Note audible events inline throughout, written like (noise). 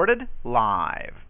Recorded live.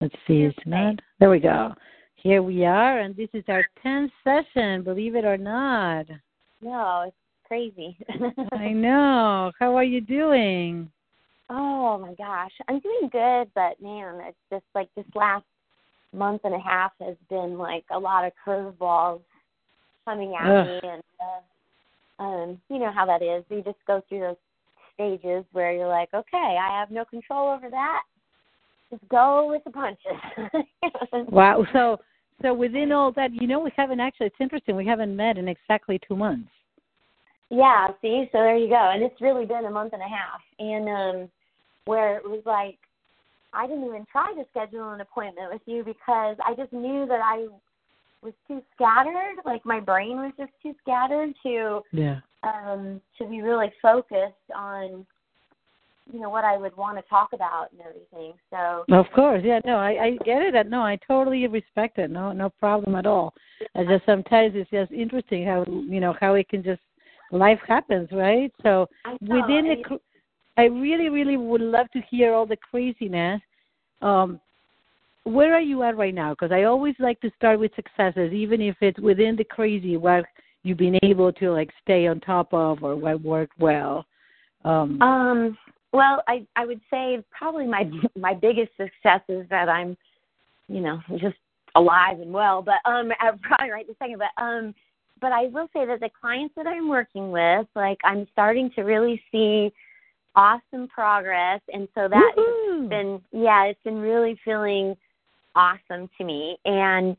Let's see, it's not. There we go. Here we are, and this is our 10th session, believe it or not. No, it's crazy. I (laughs) know. How are you doing? oh my gosh, I'm doing good, but man, it's just like this last month and a half has been like a lot of curveballs coming at Ugh. me, and uh, um, you know how that is. You just go through those stages where you're like, okay, I have no control over that. Just go with the punches. (laughs) Wow. So, so within all that, you know, we haven't actually. It's interesting. We haven't met in exactly two months. Yeah, see, so there you go. And it's really been a month and a half. And um where it was like I didn't even try to schedule an appointment with you because I just knew that I was too scattered, like my brain was just too scattered to Yeah. um to be really focused on you know what I would want to talk about and everything. So Of course. Yeah. No, I, I get it. No, I totally respect it. No, no problem at all. I just sometimes it's just interesting how you know how it can just life happens, right? So know, within the, I really, really would love to hear all the craziness. Um, where are you at right now? Because I always like to start with successes, even if it's within the crazy, what you've been able to like stay on top of or what worked well. Um, Um, well, I I would say probably my (laughs) my biggest success is that I'm, you know, just alive and well. But um, (laughs) I'm probably right this second. But um, but I will say that the clients that I'm working with, like, I'm starting to really see awesome progress, and so that Woohoo! has been yeah, it's been really feeling awesome to me. And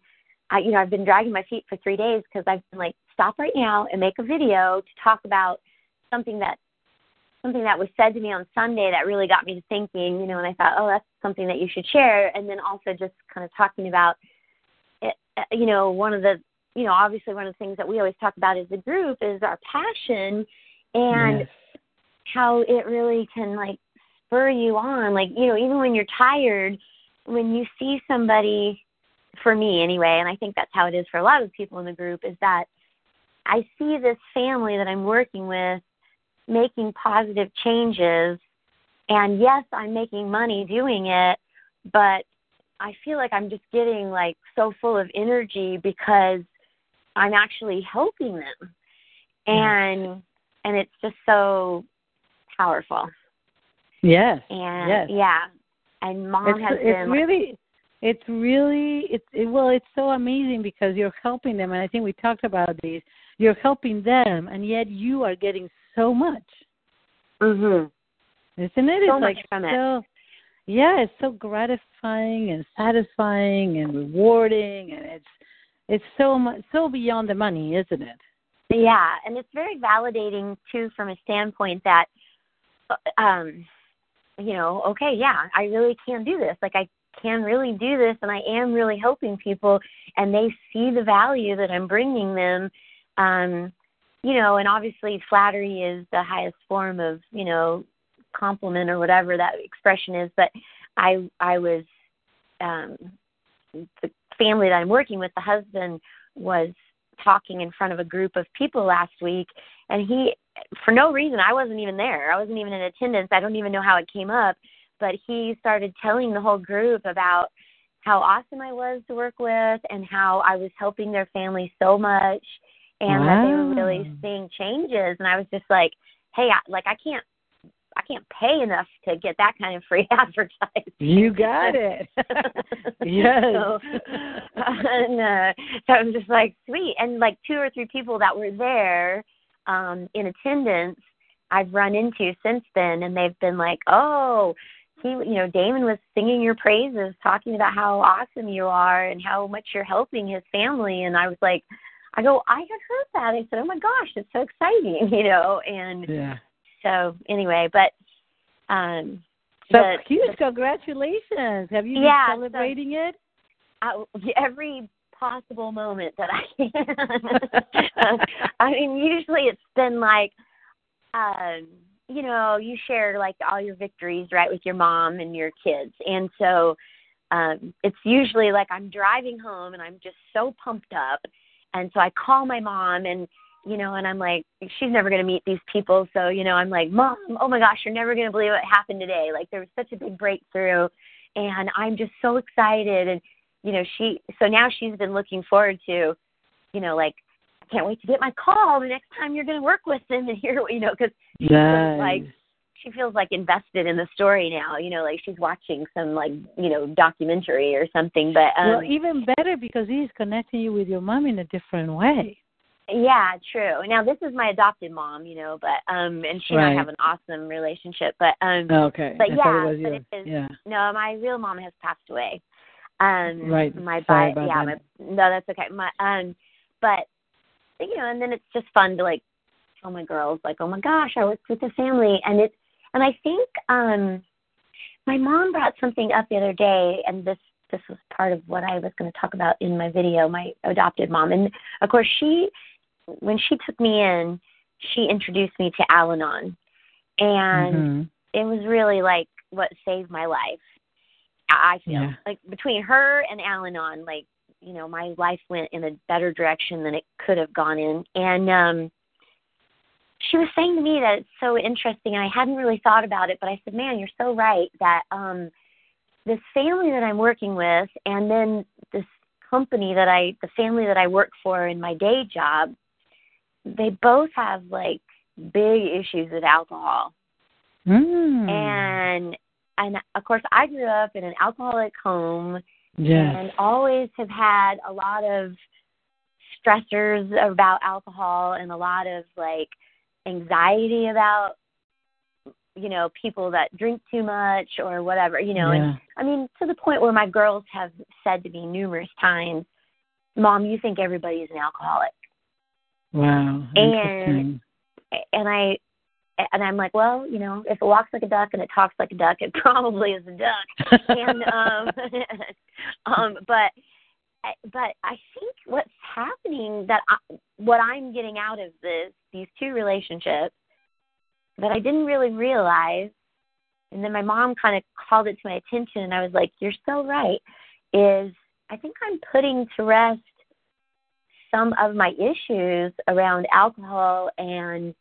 I, you know, I've been dragging my feet for three days because I've been like, stop right now and make a video to talk about something that something that was said to me on Sunday that really got me to thinking, you know, and I thought, oh, that's something that you should share. And then also just kind of talking about, it, uh, you know, one of the, you know, obviously one of the things that we always talk about as a group is our passion and yes. how it really can like spur you on. Like, you know, even when you're tired, when you see somebody, for me anyway, and I think that's how it is for a lot of people in the group, is that I see this family that I'm working with making positive changes. And yes, I'm making money doing it, but I feel like I'm just getting like so full of energy because I'm actually helping them. And and it's just so powerful. Yes. And Yes. yeah. And mom it's, has it's been like, really it's really it's it, well it's so amazing because you're helping them and i think we talked about this you're helping them and yet you are getting so much mhm. isn't it So it's much like from it. so yeah it's so gratifying and satisfying and rewarding and it's it's so much so beyond the money isn't it Yeah, and it's very validating too from a standpoint that uh, um you know, okay, yeah, I really can do this. Like I can really do this and I am really helping people and they see the value that I'm bringing them um you know, and obviously flattery is the highest form of, you know, compliment or whatever that expression is, but I I was um the family that I'm working with, the husband was talking in front of a group of people last week and he for no reason I wasn't even there. I wasn't even in attendance. I don't even know how it came up, but he started telling the whole group about how awesome I was to work with and how I was helping their family so much and wow. that they were really seeing changes and I was just like, "Hey, I, like I can't I can't pay enough to get that kind of free (laughs) advertising. You got it. (laughs) yes. So, and uh, so I was just like, sweet. And like two or three people that were there um, in attendance, I've run into since then, and they've been like, oh, he, you know, Damon was singing your praises, talking about how awesome you are and how much you're helping his family. And I was like, I go, I had heard that. I said, oh my gosh, it's so exciting, (laughs) you know, and. Yeah so anyway, but um so the, huge congratulations. Have you yeah, been celebrating so, it? I, every possible moment that I can. (laughs) I mean, usually it's been like um you know, you share like all your victories right with your mom and your kids. And so um it's usually like I'm driving home and I'm just so pumped up. And so I call my mom and you know, and I'm like, she's never going to meet these people. So, you know, I'm like, Mom, oh my gosh, you're never going to believe what happened today. Like, there was such a big breakthrough. And I'm just so excited. And, you know, she, so now she's been looking forward to, you know, like, I can't wait to get my call the next time you're going to work with them and hear, you know, because nice. like, she feels like invested in the story now, you know, like she's watching some like, you know, documentary or something. But um Well even better because he's connecting you with your mom in a different way. Yeah, true. Now this is my adopted mom, you know, but um and she right. and I have an awesome relationship. But um Okay. But I yeah, it but it is, yeah. no, my real mom has passed away. Um right. my Sorry bi- yeah, that. my no, that's okay. My um but you know, and then it's just fun to like tell my girls like, Oh my gosh, I worked with the family and it's and I think um my mom brought something up the other day and this this was part of what I was going to talk about in my video, my adopted mom. And of course she when she took me in, she introduced me to Al-Anon, and mm-hmm. it was really like what saved my life. I feel yeah. like between her and Al-Anon, like you know, my life went in a better direction than it could have gone in. And um she was saying to me that it's so interesting, and I hadn't really thought about it, but I said, "Man, you're so right that um this family that I'm working with, and then this company that I, the family that I work for in my day job, they both have like big issues with alcohol. Mm. And and of course I grew up in an alcoholic home yes. and always have had a lot of stressors about alcohol and a lot of like anxiety about you know people that drink too much or whatever you know yeah. and i mean to the point where my girls have said to me numerous times mom you think everybody is an alcoholic Wow. And and I and I'm like, well, you know, if it walks like a duck and it talks like a duck, it (laughs) probably is a duck. and um (laughs) um but but I think what's happening that I, what I'm getting out of this these two relationships that I didn't really realize and then my mom kind of called it to my attention and I was like, you're so right is I think I'm putting to rest some of my issues around alcohol and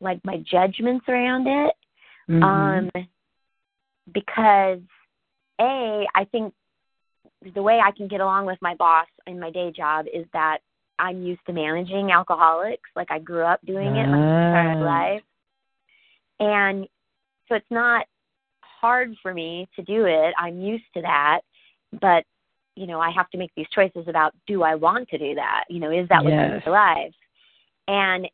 like my judgments around it mm-hmm. um because a i think the way i can get along with my boss in my day job is that i'm used to managing alcoholics like i grew up doing it my entire life and so it's not hard for me to do it i'm used to that but you know, I have to make these choices about do I want to do that? You know, is that what's Yes. in my life? And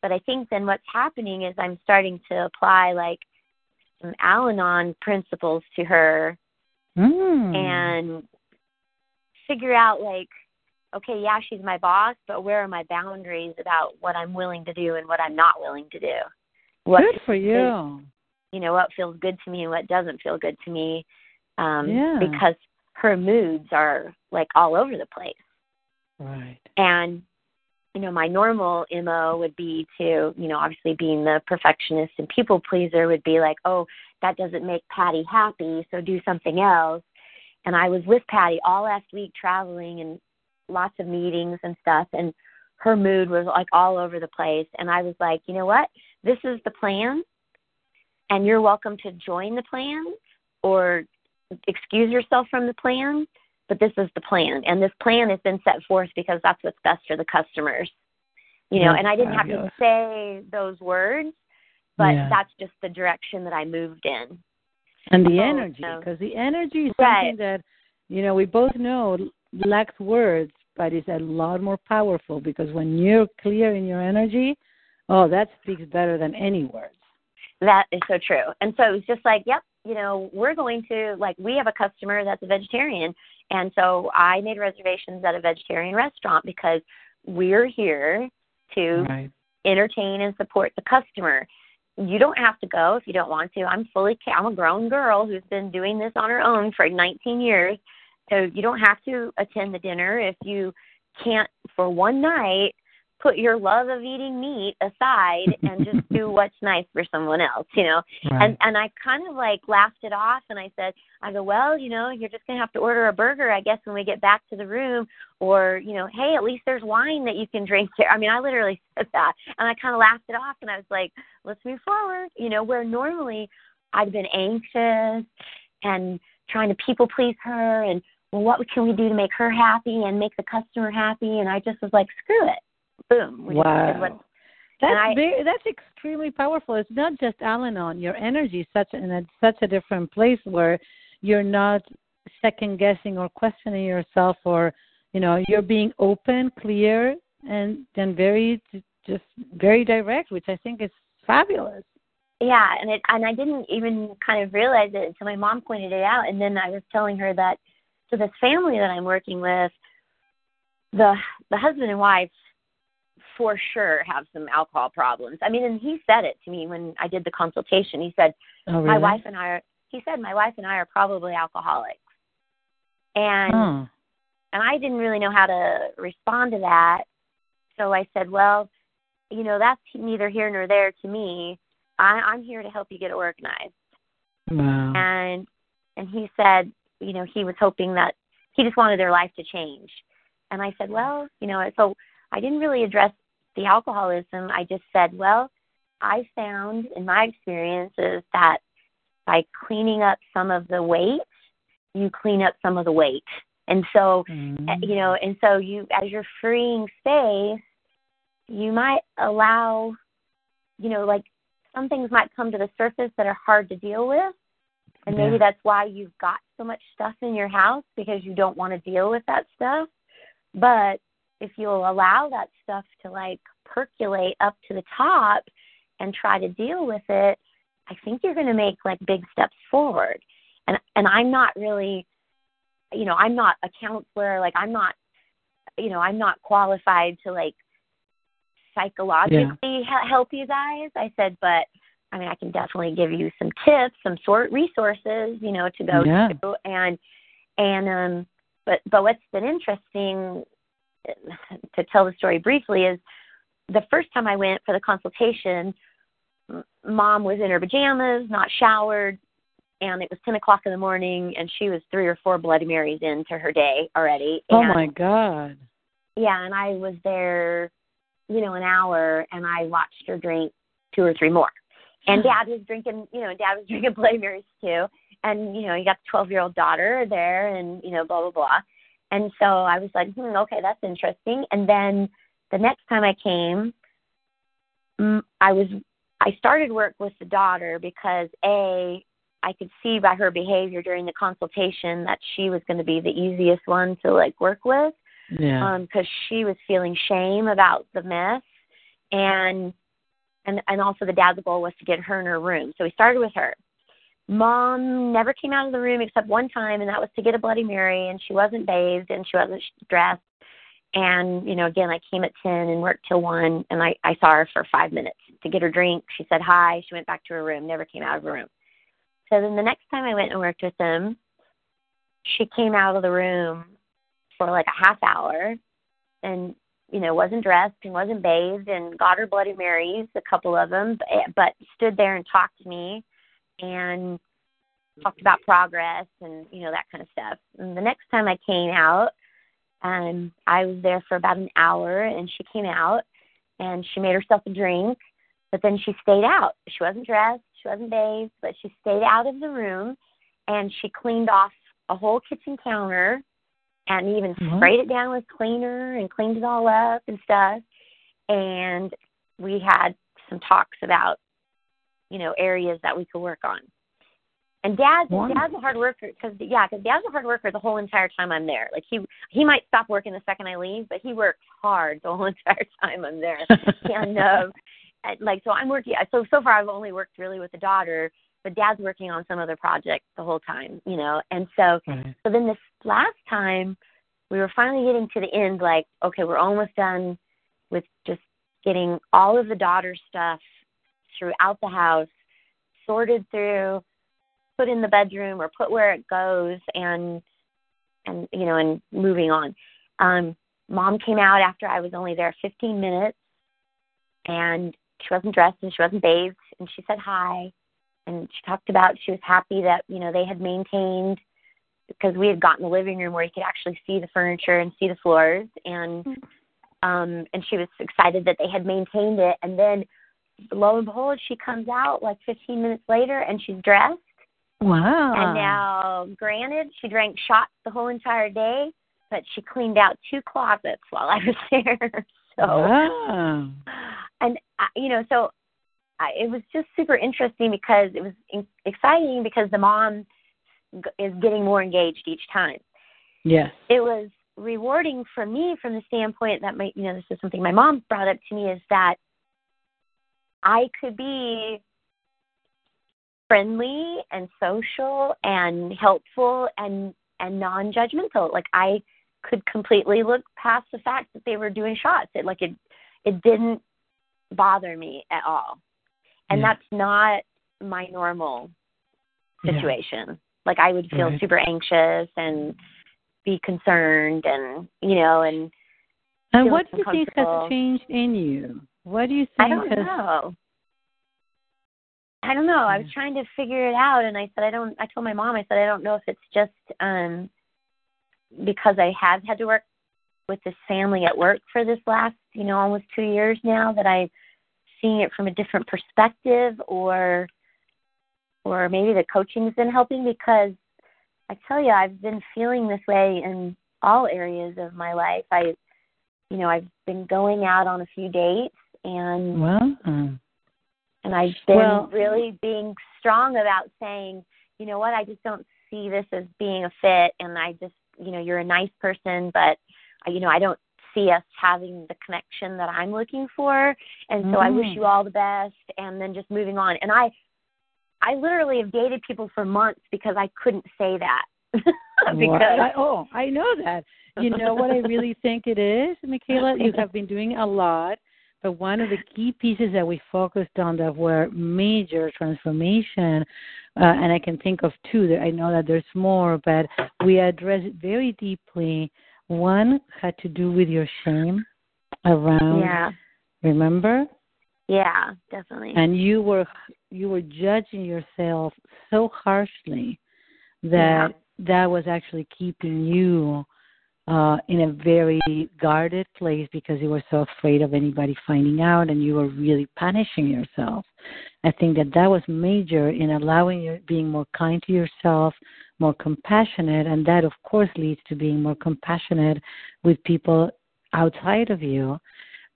but I think then what's happening is I'm starting to apply like some Al-Anon principles to her Mm. and figure out like, okay, yeah, she's my boss, but where are my boundaries about what I'm willing to do and what I'm not willing to do? What Good for you. you know, what feels good to me and what doesn't feel good to me. Um Yeah. because her moods are like all over the place. Right. And you know, my normal MO would be to, you know, obviously being the perfectionist and people pleaser would be like, oh, that doesn't make Patty happy, so do something else. And I was with Patty all last week traveling and lots of meetings and stuff and her mood was like all over the place and I was like, you know what? This is the plan and you're welcome to join the plan or excuse yourself from the plan but this is the plan and this plan has been set forth because that's what's best for the customers you know That's and i didn't fabulous. have to say those words but Yeah. that's just the direction that i moved in and the Oh, energy because the energy is Right. something that you know we both know lacks words but is a lot more powerful because when you're clear in your energy oh that speaks better than any words that is so true and so it was just like yep you know we're going to like we have a customer that's a vegetarian and so i made reservations at a vegetarian restaurant because we're here to right entertain and support the customer. You don't have to go if you don't want to. I'm fully I'm a grown girl who's been doing this on her own for 19 years. So you don't have to attend the dinner if you can't for one night put your love of eating meat aside and just (laughs) do what's nice for someone else, you know. right. And and I kind of like laughed it off and I said, I go, well, you know, you're just gonna have to order a burger, I guess, when we get back to the room, or you know, hey, at least there's wine that you can drink there. I mean, I literally (laughs) said that, and I kind of laughed it off, and I was like, let's move forward, you know, where normally I'd been anxious and trying to people please her, and well, what can we do to make her happy and make the customer happy? And I just was like, screw it, boom. We just what- wow. That's I- very, that's extremely powerful. It's not just al-anon. Your energy is such in a, such a different place where you're not second guessing or questioning yourself or you know you're being open clear and then very just very direct which i think is fabulous. Yeah and it and i didn't even kind of realize it until my mom pointed it out. And then i was telling her that so this family that i'm working with the the husband and wife for sure have some alcohol problems i mean and he said it to me when i did the consultation he said oh really my wife and i are he said my wife and i are probably alcoholics and oh. and I didn't really know how to respond to that. So I said, "Well, you know, that's neither here nor there to me. I, I'm here to help you get organized." wow And and he said, you know, he was hoping that he just wanted their life to change. And I said, "Well, you know," so I didn't really address the alcoholism. I just said, "Well, I found in my experiences that by cleaning up some of the weight, you clean up some of the weight." And so Mhm. uh, you know and so you as you're freeing space you might allow you know like some things might come to the surface that are hard to deal with and maybe Yeah. that's why you've got so much stuff in your house because you don't want to deal with that stuff but if you'll allow that stuff to like percolate up to the top and try to deal with it i think you're going to make like big steps forward. And and i'm not really you know i'm not a counselor like i'm not you know i'm not qualified to like psychologically he- help you guys. I said but i mean i can definitely give you some tips some sort resources you know to go Yeah. to and and um but but what's been interesting to tell the story briefly is the first time i went for the consultation mom was in her pajamas not showered and it was ten o'clock in the morning and she was three or four bloody marys into her day already oh and my god. Yeah and i was there you know an hour and i watched her drink two or three more. And hmm. dad was drinking you know dad was (laughs) drinking bloody marys too and you know you got the twelve year old daughter there and you know blah blah blah and so i was like hmm okay that's interesting. And then the next time i came mm, i was i started work with the daughter because a i could see by her behavior during the consultation that she was going to be the easiest one to like work with yeah. um because she was feeling shame about the mess. And and and also the dad's goal was to get her in her room. So we started with her mom never came out of the room except one time and that was to get a bloody mary and she wasn't bathed and she wasn't dressed. And you know again i came at ten and worked till one and i i saw her for five minutes to get her drink. She said hi. She went back to her room never came out of her room. So then the next time i went and worked with them she came out of the room for like a half hour and you know, wasn't dressed and wasn't bathed and got her Bloody Marys, a couple of them, but, but stood there and talked to me and talked about progress and, you know, that kind of stuff. And the next time I came out, um, I was there for about an hour and she came out and she made herself a drink, but then she stayed out. She wasn't dressed, she wasn't bathed, but she stayed out of the room and she cleaned off a whole kitchen counter and even mm-hmm. sprayed it down with cleaner and cleaned it all up and stuff. And we had some talks about, you know, areas that we could work on. And dad's Wonderful. dad's a hard worker because yeah, because dad's a hard worker the whole entire time I'm there. Like he he might stop working the second I leave, but he works hard the whole (laughs) entire time I'm there. (laughs) and um, like so I'm working. So so far I've only worked really with the daughter, but dad's working on some other project the whole time, you know. And so mm-hmm. so then this last time we were finally getting to the end, like, okay, we're almost done with just getting all of the daughter stuff throughout the house, sorted through, put in the bedroom or put where it goes and and you know, and moving on. Um, mom came out after I was only there fifteen minutes and she wasn't dressed and she wasn't bathed and she said hi and she talked about she was happy that you know they had maintained because we had gotten the living room where you could actually see the furniture and see the floors and mm-hmm. um and she was excited that they had maintained it and then lo and behold she comes out like 15 minutes later and she's dressed wow and now granted she drank shots the whole entire day but she cleaned out two closets while I was (laughs) there so wow. and uh, you know so I, it was just super interesting because it was in, exciting because the mom g- is getting more engaged each time. Yes. It was rewarding for me from the standpoint that my you know this is something my mom brought up to me is that I could be friendly and social and helpful and and non-judgmental like I could completely look past the fact that they were doing shots it like it it didn't bother me at all and yeah. that's not my normal situation. Yeah. Like I would feel right. super anxious and be concerned and you know and and what do you think has changed in you? What do you think I don't has know. I don't know. I was trying to figure it out and I said I don't I told my mom I said I don't know if it's just um because I have had to work with this family at work for this last, you know, almost 2 years now that I'm seeing it from a different perspective or or maybe the coaching's been helping because I tell you I've been feeling this way in all areas of my life. I you know, I've been going out on a few dates and well, and I've been well, really being strong about saying, you know what, I just don't see this as being a fit and I just, you know, you're a nice person, but you know, I don't see us having the connection that I'm looking for. And so mm-hmm. I wish mm-hmm. you all the best and then just moving on. And I I literally have dated people for months because I couldn't say that. (laughs) because I, oh, I know that. You know what I really think it is, Mikaela? You (laughs) have been doing a lot, but one of the key pieces that we focused on that were major transformation, uh, and I can think of two. I know that there's more, but we addressed it very deeply one had to do with your shame around. Yeah. Remember? Yeah, definitely. And you were you were judging yourself so harshly that yeah. that was actually keeping you uh in a very guarded place because you were so afraid of anybody finding out and you were really punishing yourself. I think that that was major in allowing you being more kind to yourself, more compassionate, and that, of course, leads to being more compassionate with people outside of you,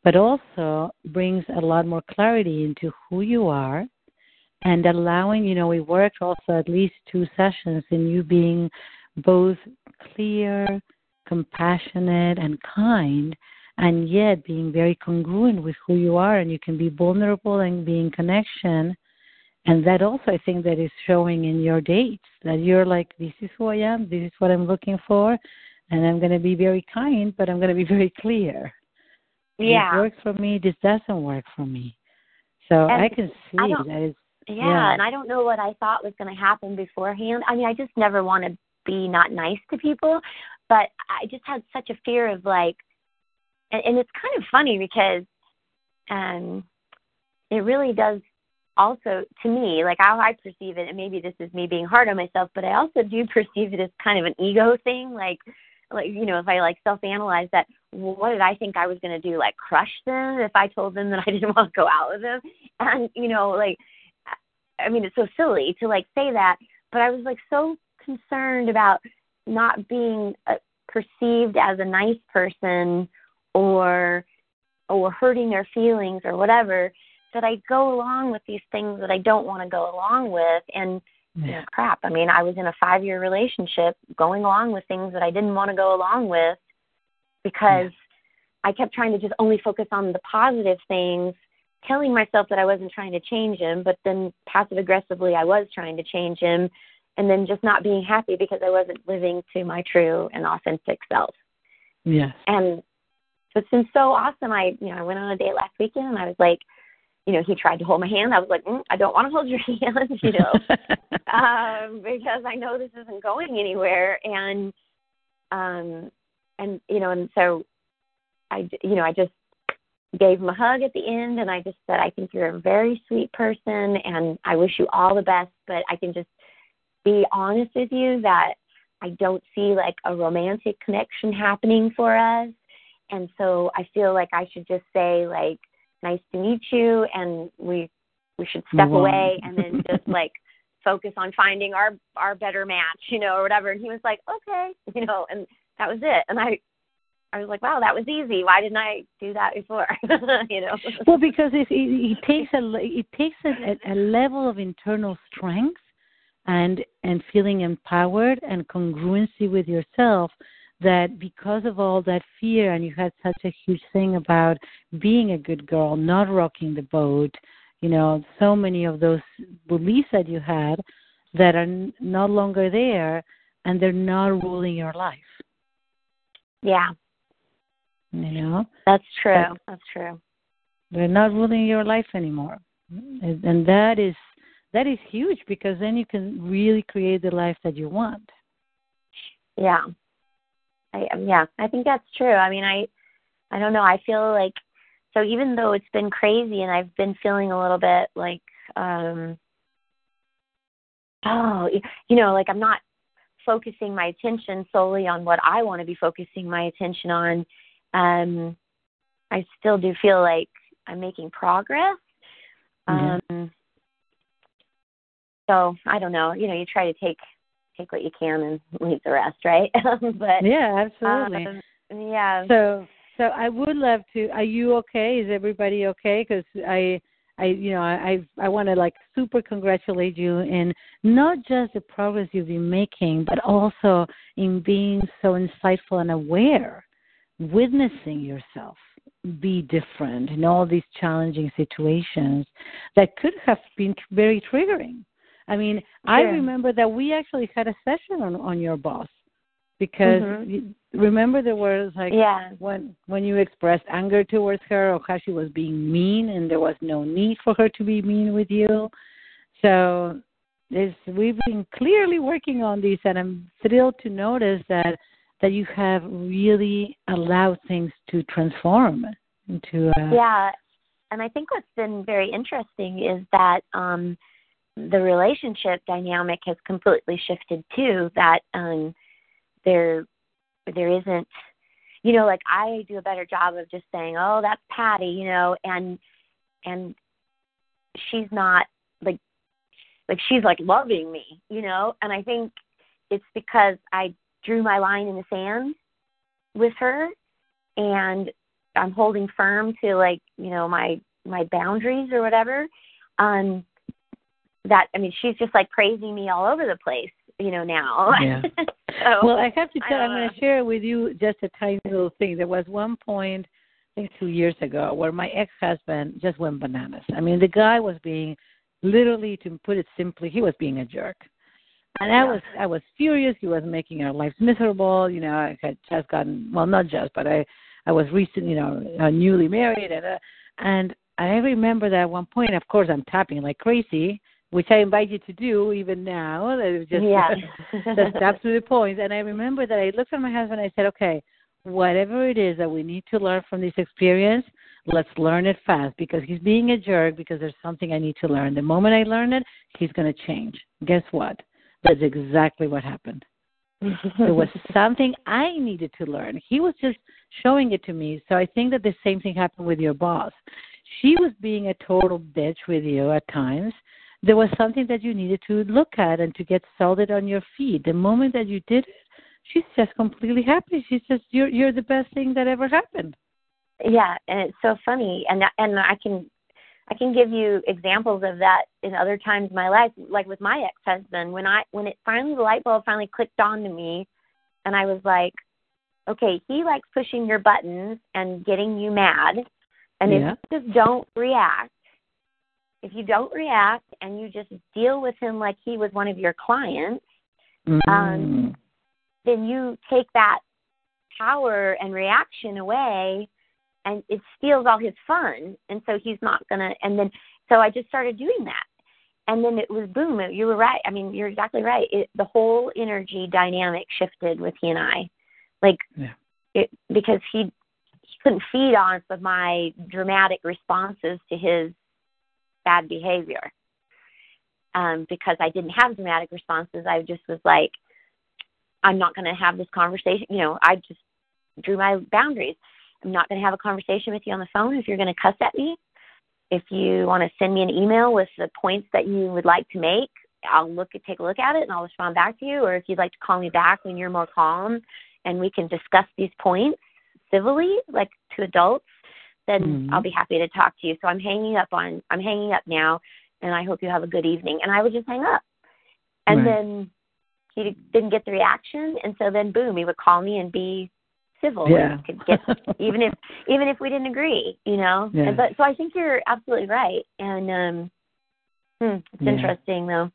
but also brings a lot more clarity into who you are and allowing, you know, we worked also at least two sessions in you being both clear, compassionate, and kind, and yet being very congruent with who you are, and you can be vulnerable and be in connection. And that also i think that is showing in your dates that you're like this is who i am this is what i'm looking for and i'm going to be very kind but i'm going to be (laughs) very clear. Yeah. this works for me this doesn't work for me. So and i can see I that is yeah, yeah. and i don't know what i thought was going to happen beforehand. I mean i just never want to be not nice to people but i just had such a fear of like and, and it's kind of funny because um it really does also to me like how i perceive it and maybe this is me being hard on myself but i also do (laughs) perceive it as kind of an ego thing like like you know if i like self analyze that what did i think i was going to do like crush them if i told them that i (laughs) didn't want to go out with them? And you know like i mean it's so silly to like say that but i was like so concerned about not being uh, perceived as a nice person or or hurting their feelings or whatever that I go along with these things that I don't want to go along with and yeah. you know, crap. I mean, I was in a five year relationship going along with things that I didn't want to go along with because yeah. I kept trying to just only focus on the positive things, telling myself that I wasn't trying to change him, but then passive aggressively I was trying to change him and then just not being happy because I wasn't living to my true and authentic self. Yes. And so it's been so awesome. I, you know, I went on a date last weekend and I was like, you know, he tried to hold my hand. I was like, mm, I don't want to hold your (laughs) hand, you know, (laughs) um, because I know this isn't going anywhere. And, um, and you know, and so I, you know, I just gave him a hug at the end, and I just said, I think you're a very sweet person, and I wish you all the best. But I can just be honest with you that I don't see like a romantic connection happening for us. And so I feel like I should just say like nice to meet you and we we should step away and then just (laughs) like focus on finding our our better match, you know, or whatever. And he was like, "Okay," (laughs) you know, and that was it. And I I was like, "Wow, that was easy. Why didn't I do that before?" (laughs) you know. Well, because it, it, it takes a it takes a, a level of internal strength and and feeling empowered and congruency with yourself that because of all that fear and you had such a huge thing about being a good girl not rocking the boat you know so many of those beliefs that you had that are n- no longer there and they're not ruling your life. Yeah. You know? That's true. That's true. they're not ruling your life anymore. And that is that is huge because then you can really create the life that you want. Yeah. I um, yeah, I think that's true. I mean, I I don't know, I feel like so even though it's been crazy and I've been feeling a little bit like um oh, you know, like I'm not focusing my attention solely on what I want to be focusing my attention on. Um I still do feel like I'm making progress. Mm-hmm. So I don't know. You know, you try to take take what you can and leave the rest, right? (laughs) but yeah, absolutely. Um, yeah. So so I would love to. Are you okay? Is everybody okay? Because I. I you know I, I want to like super congratulate you in not just the progress you've been making, but also in being so insightful and aware, witnessing yourself be different in all these challenging situations that could have been very triggering I mean, yeah. I remember that we actually had a session on on your boss because mm-hmm. you, remember there was like yeah. when when you expressed anger towards her or how she was being mean and there was no need for her to be mean with you. So is we've been clearly working on this and I'm thrilled to notice that that you have really allowed things to transform into a, yeah and i think what's been very interesting is that um the relationship dynamic has completely shifted too that um there there isn't you know like i do a better job of just saying oh that's patty you know and and she's not like like she's like loving me you know? And i think it's because i drew my line in the sand with her and i'm holding firm to like you know my my boundaries or whatever. Um that I mean, she's just like praising me all over the place, you know, now. Yeah. (laughs) so, well, I have to tell. I'm going to share with you just a tiny little thing. There was one point, I think two years ago, where my ex-husband just went bananas. I mean, the guy was being, literally, to put it simply, he was being a jerk. And I was I was furious. He was making our lives miserable. You know, I had just gotten well, not just, but I I was recent, you know, uh, newly married, and uh, and I remember that at one point. Of course, I'm tapping like crazy, which I invite you to do even now. (laughs) That is just yeah. (laughs) that's absolutely the point. And I remember that I looked at my husband and I said, Okay, whatever it is that we need to learn from this experience, let's learn it fast because he's being a jerk because there's something I need to learn. The moment I learn it, he's going to change. Guess what? That's exactly what happened. there was (laughs) something I needed to learn. He was just showing it to me. So I think that the same thing happened with your boss. She was being a total bitch with you at times. There was something that you needed to look at and to get solid on your feet. The moment that you did it, she's just completely happy. She's just you're you're the best thing that ever happened. Yeah, and it's so funny, and and I can I can give you examples of that in other times in my life, like with my ex husband. When I when it finally the light bulb finally clicked on to me, and I was like, okay, he likes pushing your buttons and getting you mad, and yeah. if you just don't react, if you don't react and you just deal with him like he was one of your clients, mm. um, then you take that power and reaction away and it steals all his fun. And so he's not going to and then so i just started doing that. And then it was boom you were right. I mean you're exactly right. It, the whole energy dynamic shifted with he and i. Like yeah. it because he he couldn't feed off of my dramatic responses to his bad behavior um because i didn't have dramatic responses i just was like I'm not going to have this conversation. You know, I just drew my boundaries. I'm not going to have a conversation with you on the phone if you're going to cuss at me. If you want to send me an email with the points that you would like to make, I'll look at take a look at it and I'll respond back to you. Or if you'd like to call me back when you're more calm and we can discuss these points civilly, like to adults, then mm-hmm. I'll be happy to talk to you. So I'm hanging up on I'm hanging up now and I hope you have a good evening. And I would just hang up. And right. then he didn't get the reaction, and so then boom, he would call me and be civil. Yeah. And could get (laughs) even if even if we didn't agree, you know. Yeah. And, but so I think you're absolutely right, and um, hmm, it's Yeah. interesting though.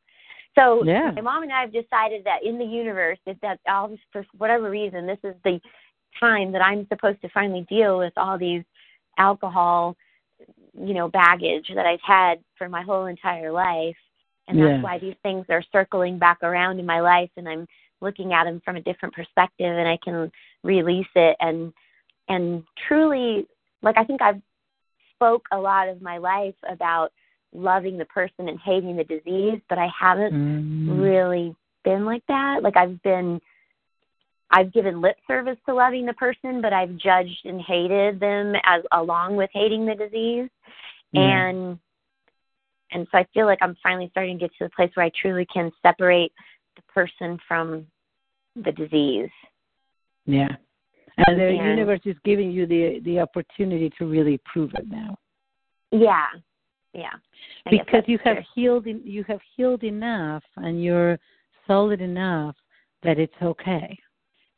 So Yeah. my mom and I have decided that in the universe, that that all this, for whatever reason, this is the time that I'm supposed to finally deal with all these alcohol, you know, baggage that I've had for my whole entire life and that's Yeah. why these things are circling back around in my life and i'm looking at them from a different perspective and i can release it and and truly like i think i've spoke a lot of my life about loving the person and hating the disease but i haven't Mm. really been like that like i've been i've given lip service to loving the person but i've judged and hated them as along with hating the disease Yeah. and and so I feel like I'm finally starting to get to the place where I truly can separate the person from the disease. Yeah. And the And- universe is giving you the the opportunity to really prove it now. Yeah, yeah. I because you have true. healed en- you have healed enough and you're solid enough that it's okay.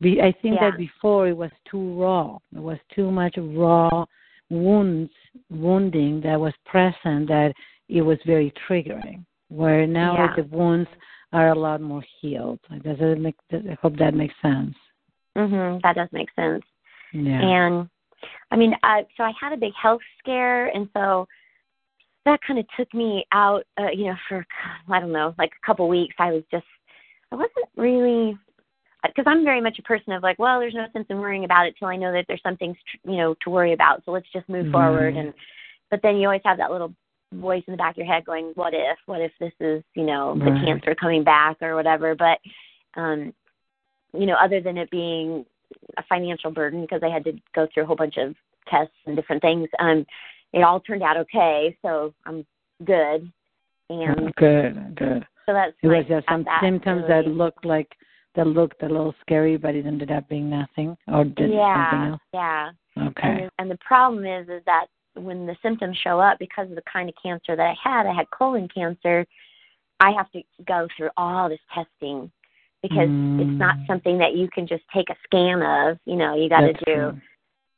Be, I think Yeah. that before it was too raw. It was too much raw wounds wounding that was present that it was very triggering. Where now Yeah. the wounds are a lot more healed. Does it make? I hope that makes sense. Mhm. That does make sense. Yeah. And I mean, I, so I had a big health scare, and so that kind of took me out. Uh, you know, for I don't know, like a couple weeks. I was just, I wasn't really, because I'm very much a person of like, well, there's no sense in worrying about it till I know that there's something, you know, to worry about. So let's just move forward. And but then you always have that little voice in the back of your head going, what if? What if this is, you know, the Right. cancer coming back or whatever? But, um, you know, other than it being a financial burden because I had to go through a whole bunch of tests and different things. Um, it all turned out okay, so I'm good. And good, good. so that's It was just some that symptoms that looked like that looked a little scary, but it ended up being nothing, or did something yeah, else. yeah. Okay. And and the problem is is that when the symptoms show up because of the kind of cancer that I had, I had colon cancer. I have to go through all this testing because it's not Mm. something that you can just take a scan of. You know, you got to do true.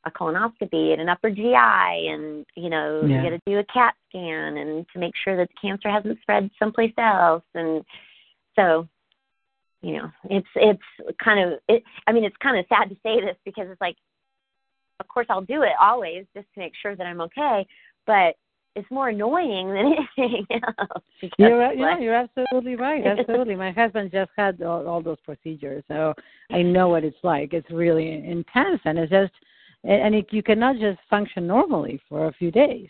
a colonoscopy and an upper GI, and you know Yeah. you got to do a CAT scan and to make sure that the cancer hasn't spread someplace else. And so, you know, it's it's kind of it. I mean, it's kind of sad to say this because it's like, of course I'll do it always just to make sure that I'm okay, but it's more annoying than (laughs) anything else. You're yeah, you're absolutely right. (laughs) Absolutely, my husband just had all, all those procedures, so I know what it's like. It's really intense, and it's just and it, you cannot just function normally for a few days.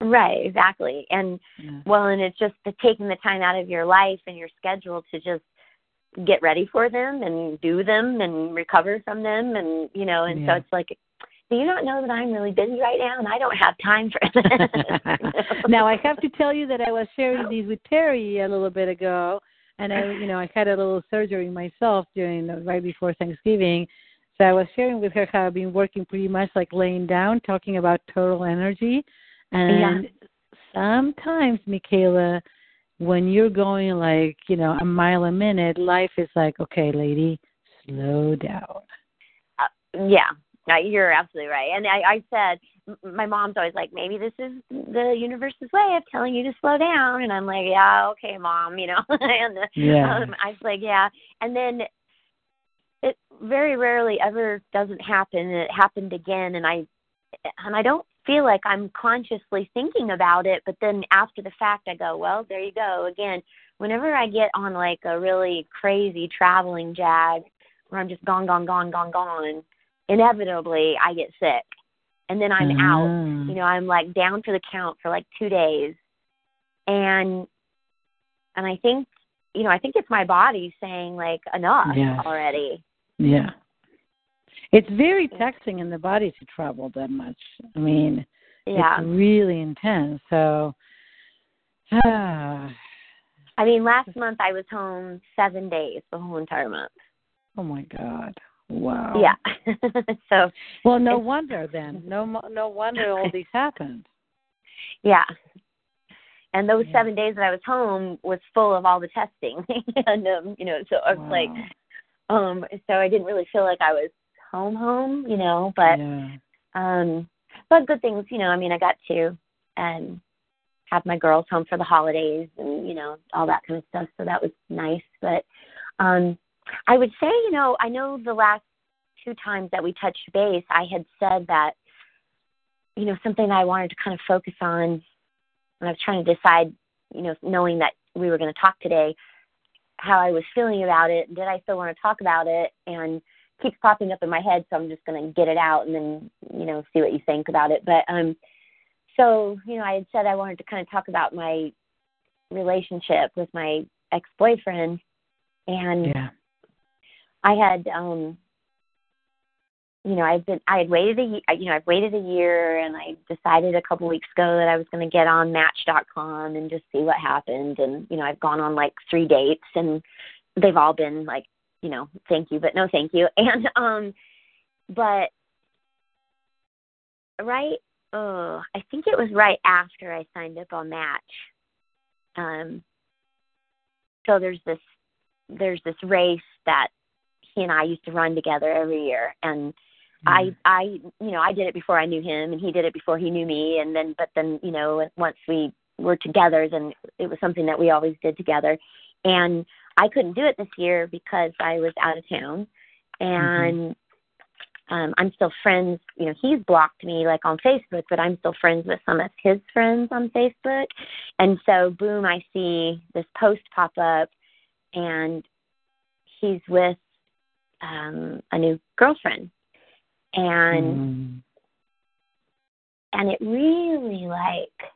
Right, exactly. And yeah. well, and it's just the taking the time out of your life and your schedule to just get ready for them and do them and recover from them and you know, and yeah. so it's like do you not know that I'm really busy right now and I don't have time for this? (laughs) now I have to tell you that I was sharing these with Terry a little bit ago and I you know, I had a little surgery myself during right before Thanksgiving. So I was sharing with her how I've been working pretty much like laying down, talking about total energy and yeah. sometimes, Mikaela, when you're going like, you know, a mile a minute, life is like, okay, lady, slow down. Uh, yeah, you're absolutely right. And I, I said, my mom's always like, maybe this is the universe's way of telling you to slow down. And I'm like, yeah, okay, mom, you know. (laughs) and yeah. um, I was like, yeah. And then it very rarely ever doesn't happen. It happened again, and I and I don't feel like I'm consciously thinking about it, but then after the fact, I go, well, there you go. Again, whenever I get on like a really crazy traveling jag where I'm just gone, gone, gone, gone, gone, inevitably I get sick. And then I'm mm. out. You know, I'm like down for the count for like two days. And and I think you know, I think it's my body saying like enough yes. already. Yeah. It's very taxing in the body to travel that much. I mean, yeah. it's really intense. So, (sighs) I mean, last month I was home seven days, the whole entire month. Oh my God! Wow. Yeah. (laughs) so. Well, no wonder then. No, no wonder all (laughs) these happened. Yeah. And those yeah. seven days that I was home was full of all the testing, (laughs) and um, you know, so I was wow. like, um, so I didn't really feel like I was home home, you know, but yeah. um but good things, you know, I mean I got to um have my girls home for the holidays and, you know, all that kind of stuff. So that was nice. But um I would say, you know, I know the last two times that we touched base I had said that, you know, something I wanted to kind of focus on when I was trying to decide, you know, knowing that we were going to talk today, how I was feeling about it. Did I still want to talk about it? And keeps popping up in my head, so I'm just going to get it out and then you know see what you think about it. But um, so you know, I had said I wanted to kind of talk about my relationship with my ex-boyfriend, and yeah. I had um, you know, I've been I had waited a you know I've waited a year, and I decided a couple weeks ago that I was going to get on Match.com and just see what happened, and you know I've gone on like three dates and they've all been like you know, thank you, but no thank you. (laughs) And um but right oh I think it was right after I signed up on Match. Um so there's this there's this race that he and I used to run together every year and mm. I I you know I did it before I knew him and he did it before he knew me and then but then you know once we were together then it was something that we always did together and I couldn't do it this year because I was out of town, and mm-hmm. um, I'm still friends. You know, he's blocked me like on Facebook, but I'm still friends with some of his friends on Facebook, and so boom, I see this post pop up, and he's with um, a new girlfriend, and mm. and it really like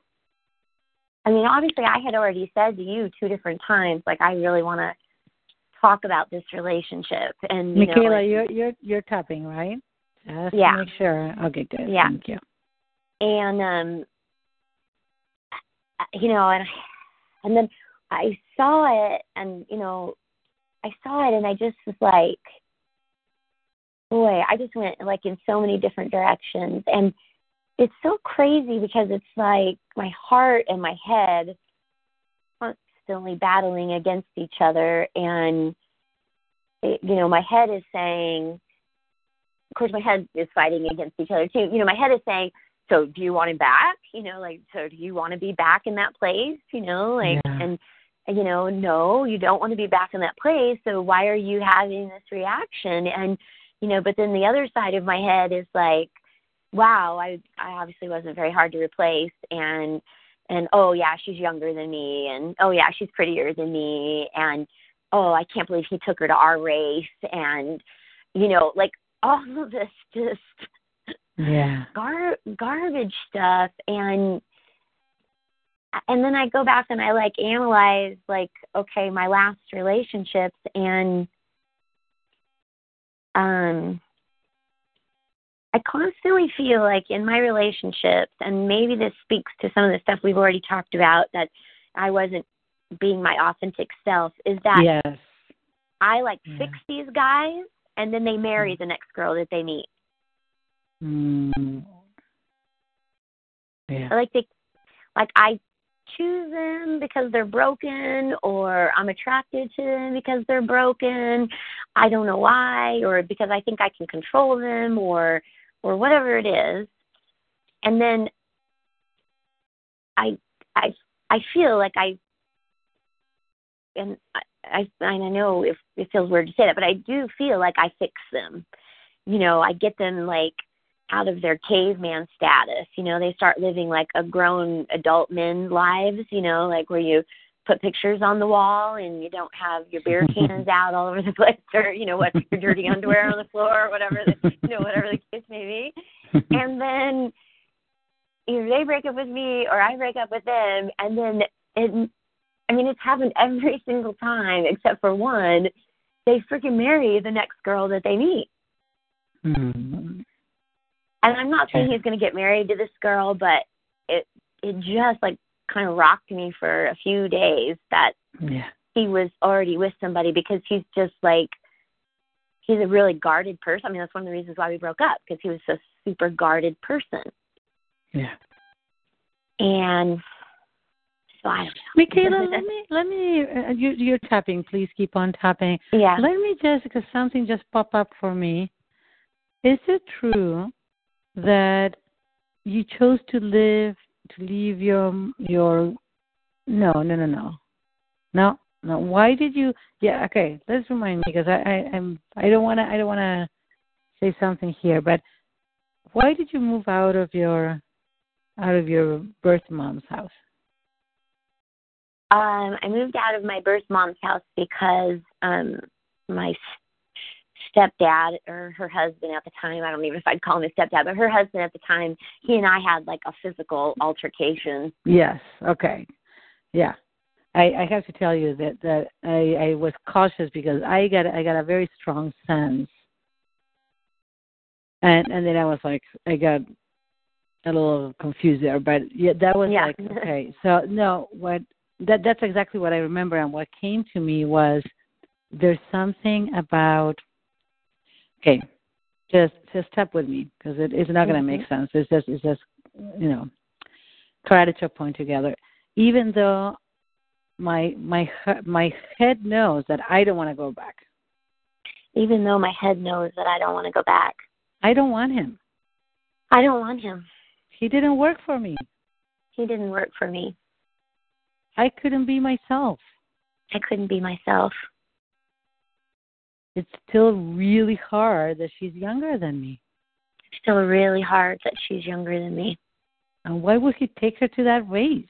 I mean, obviously, I had already said to you two different times, like I really want to talk about this relationship. And you Mikaela, know, you're you're you're tapping, right? Just yeah. Make sure. Okay, good. Yeah. Thank you. And um, you know, and and then I saw it, and you know, I saw it, and I just was like, boy, I just went like in so many different directions, and it's so crazy because it's like my heart and my head constantly battling against each other. And it, you know my head is saying of course my head is fighting against each other too. You know my head is saying so do you want him back? You know like so do you want to be back in that place? You know like yeah. and you know no you don't want to be back in that place. So why are you having this reaction? And you know but then the other side of my head is like wow, I I obviously wasn't very hard to replace. And and oh yeah, she's younger than me. And oh yeah, she's prettier than me. And oh, I can't believe he took her to our race. And you know, like all of this just yeah. gar- garbage stuff. And and then I go back and I like analyze like okay my last relationships. And um I constantly feel like in my relationships and maybe this speaks to some of the stuff we've already talked about that I wasn't being my authentic self is that yes I like Yeah. fix these guys and then they marry the next girl that they meet. mm. yeah I like they like I choose them because they're broken or I'm attracted to them because they're broken. I don't know why or because I think I can control them or or whatever it is. And then I I I feel like I and I I, I know if it feels weird to say that, but I do feel like I fix them. You know, I get them like out of their caveman status. You know, they start living like a grown adult men lives, you know, like where you put pictures on the wall and you don't have your beer cans (laughs) out all over the place or, you know, what your dirty (laughs) underwear on the floor or whatever the you know, whatever the case may be. (laughs) And then either they break up with me or I break up with them and then it I mean it's happened every single time except for one. They freaking marry the next girl that they meet. mm. And I'm not saying he's going to get married to this girl, but it it just like kind of rocked me for a few days that yeah he was already with somebody because he's just like he's a really guarded person. I mean, that's one of the reasons why we broke up because he was a super guarded person. yeah And so I don't know. Mikaela, (laughs) let me let me. Uh, you, you're tapping. Please keep on tapping. Yeah. Let me just because something just popped up for me. Is it true that you chose to live to leave your your? No, no, no, no, no, no. Why did you? Yeah, okay. Let's remind me because I, I I'm I don't want to I don't want to say something here, but why did you move out of your out of your birth mom's house? Um, I moved out of my birth mom's house because um my stepdad or her husband at the time, I don't even know if I'd call him a stepdad, but her husband at the time, he and I had like a physical altercation. Yes. Okay. Yeah. I, I have to tell you that that I, I was cautious because I got I got a very strong sense, and and then I was like I got a little confused there, but yeah, that was Yeah. like okay. (laughs) So no, what that that's exactly what I remember, and what came to me was there's something about okay, just just step with me because it, it's not going to make sense. It's just it's just you know try to to point together. Even though my my my head knows that I don't want to go back. Even though my head knows that I don't want to go back. I don't want him. I don't want him. He didn't work for me. He didn't work for me. I couldn't be myself. I couldn't be myself. It's still really hard that she's younger than me. It's still really hard that she's younger than me. And why would he take her to that race?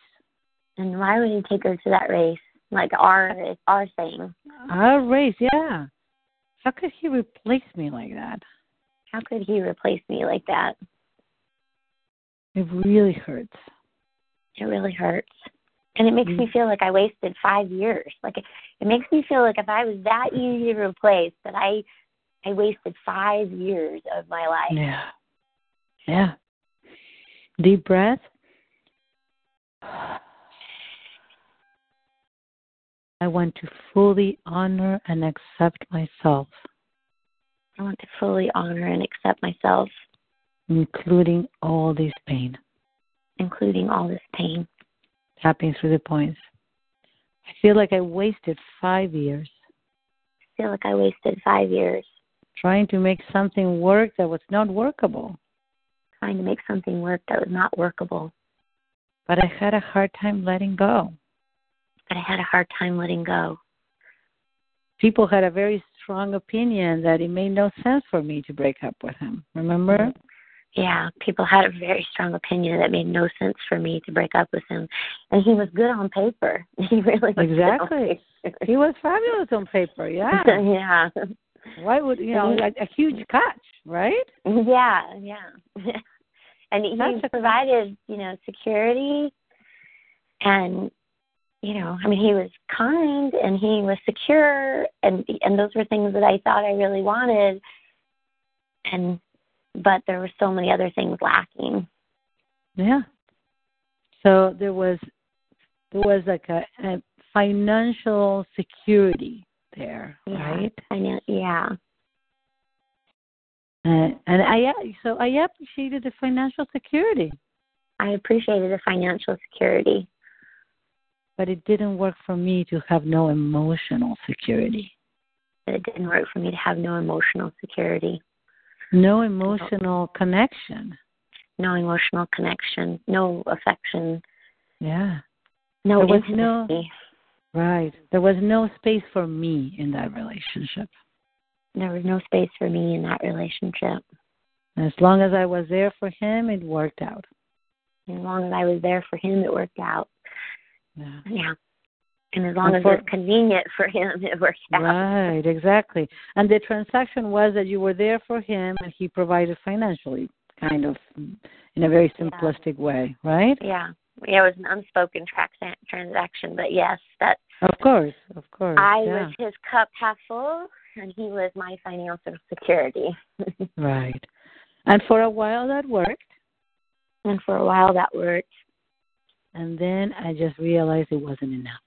And why would he take her to that race? Like our our thing. Our race, yeah. How could he replace me like that? How could he replace me like that? It really hurts. It really hurts. And it makes me mm-hmm. feel like I wasted five years. Like it, it makes me feel like if I was that easy to replace, that I I wasted five years of my life. Yeah. Yeah. Deep breath. I want to fully honor and accept myself, I want to fully honor and accept myself, including all this pain. including all this pain. Tapping through the points. I feel like I wasted five years I feel like I wasted five years trying to make something work that was not workable. trying to make something work that was not workable. But I had a hard time letting go. But I had a hard time letting go. People had a very strong opinion that it made no sense for me to break up with him. Remember? Yeah, people had a very strong opinion that made no sense for me to break up with him. And he was good on paper. (laughs) He really was exactly. he was fabulous on paper. Yeah. (laughs) yeah. Why would you know a, a huge catch, right? Yeah, yeah. (laughs) and he That's provided, you know, security and you know, I mean, he was kind and he was secure, and and those were things that I thought I really wanted. And but there were so many other things lacking. Yeah. So there was there was like a, a financial security there, yeah. right? I know, yeah. Uh, and I so I appreciated the financial security. I appreciated the financial security. But it didn't work for me to have no emotional security. It didn't work for me to have no emotional security. No emotional connection. No emotional connection. No affection. Yeah. No there was intimacy. no right. There was no space for me in that relationship. There was no space for me in that relationship. As long as I was there for him, it worked out. As long as I was there for him, it worked out. Yeah. Yeah. And as long And as for- it was convenient for him, it worked out. Right, exactly. And the transaction was that you were there for him and he provided financially, kind of in a very simplistic way, right? Yeah. Yeah, it was an unspoken tra- transaction, but yes, that Of course, of course. I yeah. was his cup half full and he was my financial security. (laughs) Right. And for a while that worked. and for a while that worked. And then I just realized it wasn't enough.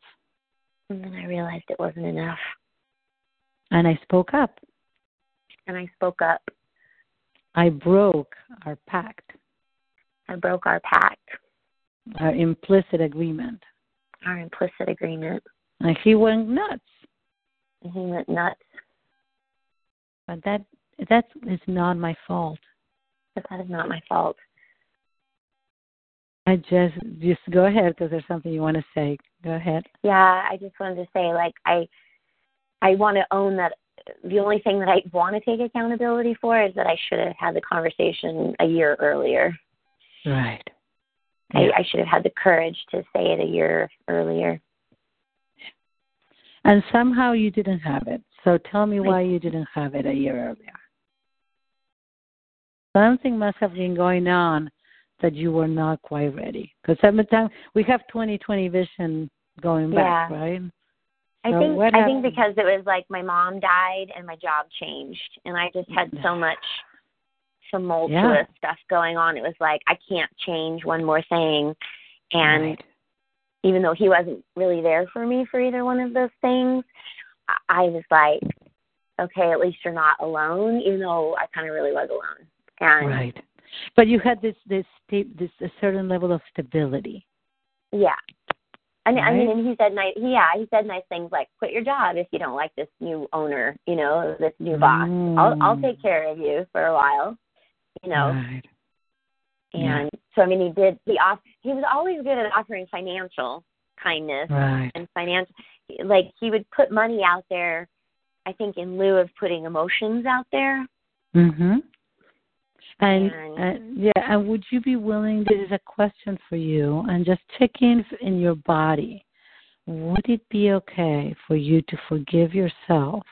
And then I realized it wasn't enough. And I spoke up. And I spoke up. I broke our pact, I broke our pact, our implicit agreement. our implicit agreement. And he went nuts. And he went nuts. But that that is not my fault. But that is not my fault. I just just go ahead because there's something you want to say. Go ahead. Yeah, I just wanted to say like I I want to own that the only thing that I want to take accountability for is that I should have had the conversation a year earlier. Right. I, Yeah. I should have had the courage to say it a year earlier. And somehow you didn't have it. So tell me why you didn't have it a year earlier. Something must have been going on that you were not quite ready. Because sometimes we have 2020 vision going back, Yeah. right? I So think I think because it was like my mom died and my job changed and I just had so much tumultuous Yeah. stuff going on. It was like I can't change one more thing and Right. even though he wasn't really there for me for either one of those things, I, I was like, okay, at least you're not alone, even though I kind of really was alone. And Right. But you had this this this a certain level of stability. yeah, and I mean, Right. and he said nice. Yeah, he said nice things like, "Quit your job if you don't like this new owner, you know, this new boss. I'll I'll Mm. take care of you for a while, you know." Right. Yeah. And so I mean, he did. He off. He was always good at offering financial kindness Right. and financial. Like he would put money out there. I think in lieu of putting emotions out there. Mhm. And And- uh, yeah, and would you be willing? This is a question for you, and just check in in your body. Would it be okay for you to forgive yourself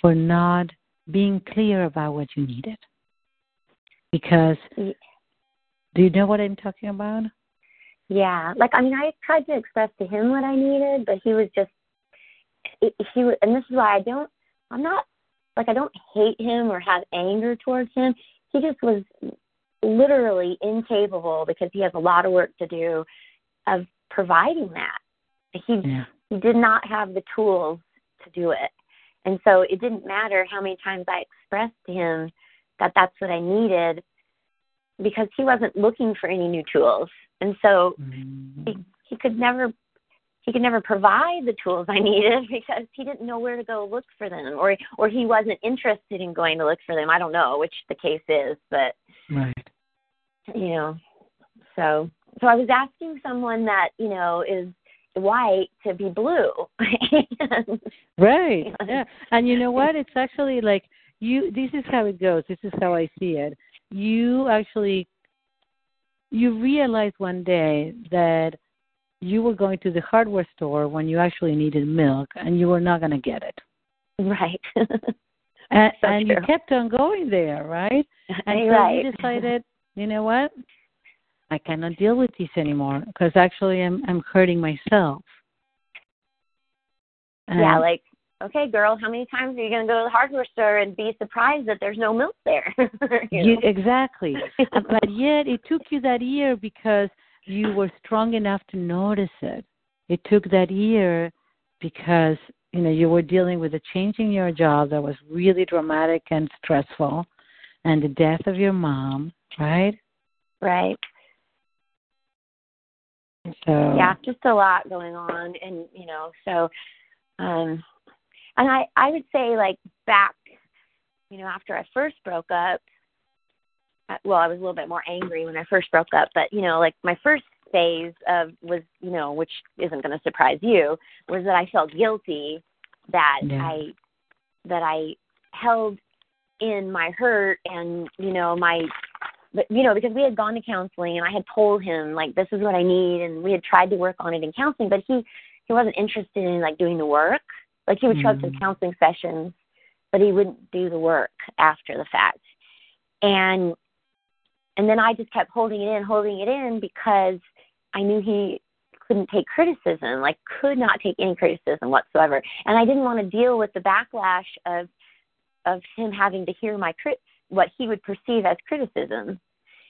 for not being clear about what you needed? Because do you know what I'm talking about? Yeah, like I mean, I tried to express to him what I needed, but he was just he he was, and this is why I don't. I'm not like I don't hate him or have anger towards him. He just was literally incapable because he has a lot of work to do of providing that. He Yeah. he did not have the tools to do it, and so it didn't matter how many times I expressed to him that that's what I needed because he wasn't looking for any new tools and so Mhm. he he could never he could never provide the tools I (laughs) needed because he didn't know where to go look for them or or he wasn't interested in going to look for them. I don't know which the case is, but Right. you know. So so I was asking someone that, you know, is white to be blue. (laughs) Right. Yeah. And you know what? It's actually like you this is how it goes. This is how I see it. you actually you realize one day that you were going to the hardware store when you actually needed milk and you were not going to get it. Right. (laughs) and, so and you kept on going there, right? (laughs) And so right. you decided, you know what? I cannot deal with this anymore because actually I'm I'm hurting myself. yeah, like okay, girl, how many times are you going to go to the hardware store and be surprised that there's no milk there? (laughs) you You, exactly. But yet it took you that year because you were strong enough to notice it. It took that year because you know you were dealing with a change in your job that was really dramatic and stressful, and the death of your mom, right? right. So yeah just a lot going on and you know so um and i i would say like back you know after i first broke up well i was a little bit more angry when i first broke up but you know like my first phase of was you know which isn't going to surprise you was that i felt guilty that Yeah. i that i held in my hurt and you know my but you know because we had gone to counseling and i had told him like this is what i need and we had tried to work on it in counseling but he he wasn't interested in like doing the work like he would show up to Mm. counseling sessions but he wouldn't do the work after the fact and and then i just kept holding it in holding it in because i knew he couldn't take criticism like could not take any criticism whatsoever. And i didn't want to deal with the backlash of of him having to hear my crit what he would perceive as criticism.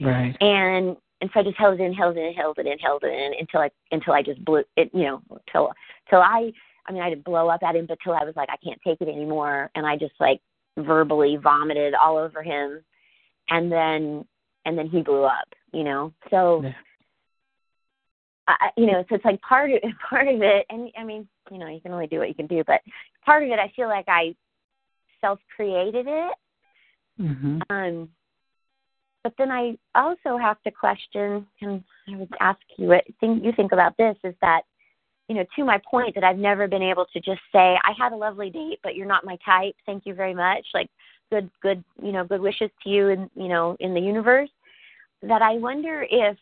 Right. and and so I just held it in, held it in, held it in, held it in until I until I just blew it, you know, till till I I mean I didn't blow up at him, but till I was like I can't take it anymore, and I just like verbally vomited all over him, and then and then he blew up, you know. So Yeah. I, you know, so it's like part of (laughs) part of it, and I mean, you know, you can only do what you can do, but part of it, I feel like I self created it, Mhm. um, but then I also have to question, and I would ask you what think you think about this is that, you know, to my point that I've never been able to just say I had a lovely date, but you're not my type. Thank you very much. Like good, good, you know, good wishes to you, and you know, in the universe. That I wonder if,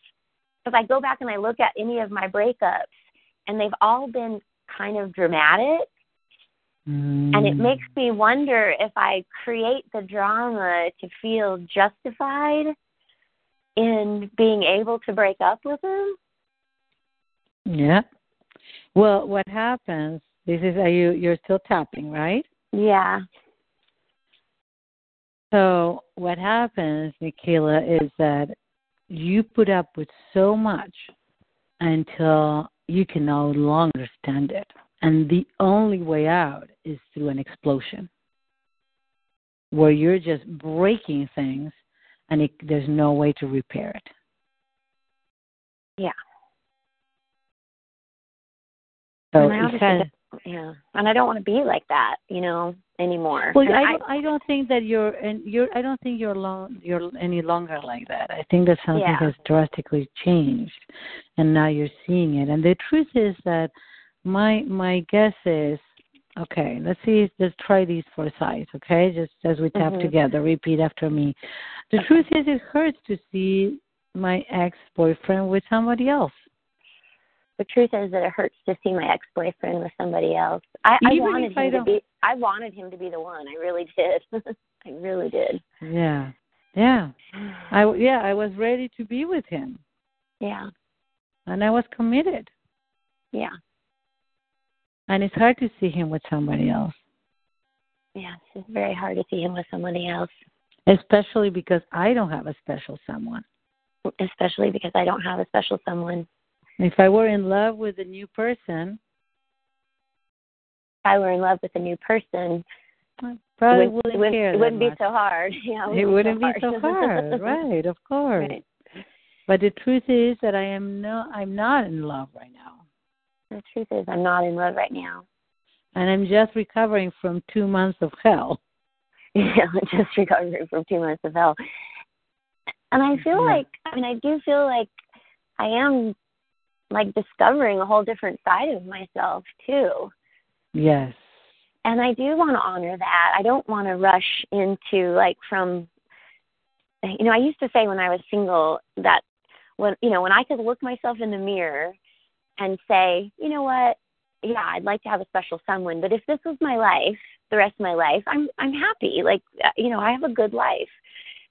if I go back and I look at any of my breakups, and they've all been kind of dramatic and it Mm. makes me wonder if I create the drama to feel justified in being able to break up with him. Yeah. Well, what happens? This is are you you're still tapping, right? Yeah. So what happens, Mikaela, is that you put up with so much until you can no longer stand it. And the only way out is through an explosion where you're just breaking things and it, there's no way to repair it. Yeah. So it obviously has, don't- yeah. And I don't want to be like that, you know, anymore. Well, And I don't, I don't think that you're and you're I don't think you're long you're any longer like that. I think that something Yeah. has drastically changed, and now you're seeing it. And the truth is that my my guess is okay. Let's see. Let's try these four sides Okay, just as we tap Mhm. together, repeat after me. The truth is, it hurts to see my ex boyfriend with somebody else. The truth is that it hurts to see my ex boyfriend with somebody else. I, I wanted I him to be I wanted him to be the one. I really did. (laughs) I really did. Yeah, yeah. I yeah I was ready to be with him, Yeah. and I was committed. Yeah. And it's hard to see him with somebody else, Yeah. It's very hard to see him with somebody else. especially because I don't have a special someone. especially because I don't have a special someone. If I were in love with a new person, If I were in love with a new person, I probably it wouldn't, wouldn't, care. it wouldn't be much. so hard. (laughs) Yeah, It wouldn't be so hard, (laughs) right? Of course. Right. But the truth is that I am no, I'm not in love right now, The truth is, I'm not in love right now. and I'm just recovering from two months of hell. (laughs) Yeah, just recovering from two months of hell. And I feel Yeah. like, I mean, I do feel like I am like discovering a whole different side of myself too. Yes. and I do want to honor that. I don't want to rush into like from you know, I used to say when I was single that when you know when I could look myself in the mirror and say, you know what, yeah, I'd like to have a special someone, but if this was my life, the rest of my life, I'm I'm happy. Like uh, you know, I have a good life.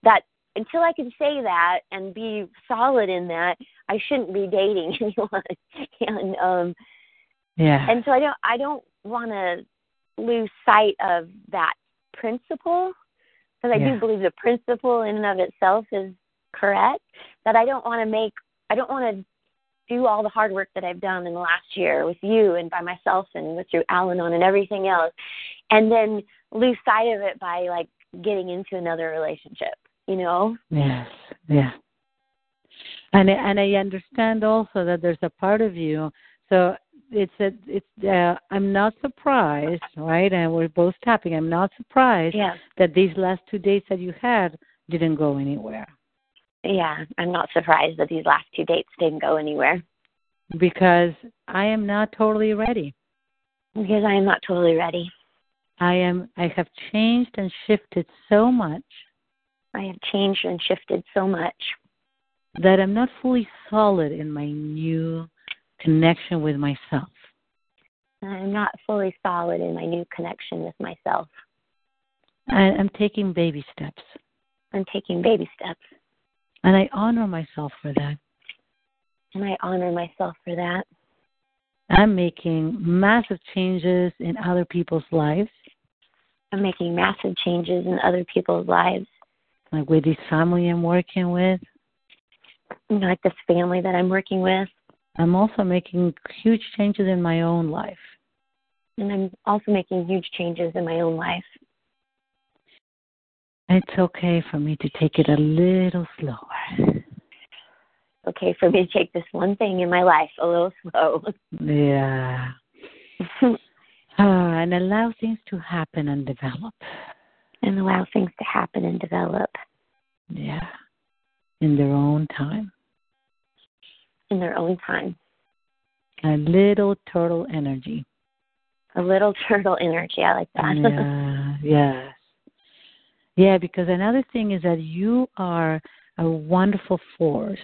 That until I can say that and be solid in that, I shouldn't be dating (laughs) anyone. and um yeah. And so I don't I don't want to lose sight of that principle because I Yeah. do believe the principle in and of itself is correct. That I don't want to make I don't want to do all the hard work that I've done in the last year with you and by myself and with your Al-Anon and everything else, and then lose sight of it by like getting into another relationship. You know? Yes, yeah. And I- and I understand also that there's a part of you. So it's a it's uh, I'm not surprised, right? And we're both tapping. I'm not surprised Yeah. that these last two dates that you had didn't go anywhere Yeah. I'm not surprised that these last two dates didn't go anywhere because I am not totally ready. because I am not totally ready. I am I have changed and shifted so much I have changed and shifted so much. that I'm not fully solid in my new connection with myself. I'm not fully solid in my new connection with myself. I'm taking baby steps. I'm taking baby steps, And I honor myself for that. and I honor myself for that. I'm making massive changes in other people's lives, I'm making massive changes in other people's lives, like with this family I'm working with. you know, like this family that I'm working with, I'm also making huge changes in my own life. and I'm also making huge changes in my own life. It's okay for me to take it a little slower. Okay, for me to take this one thing in my life a little slow. Yeah. (laughs) Ah, and allow things to happen and develop. And allow things to happen and develop Yeah. In their own time. in their own time. A little turtle energy. A little (laughs) turtle energy. I like that. Yeah, yes. Yeah, because another thing is that you are a wonderful force.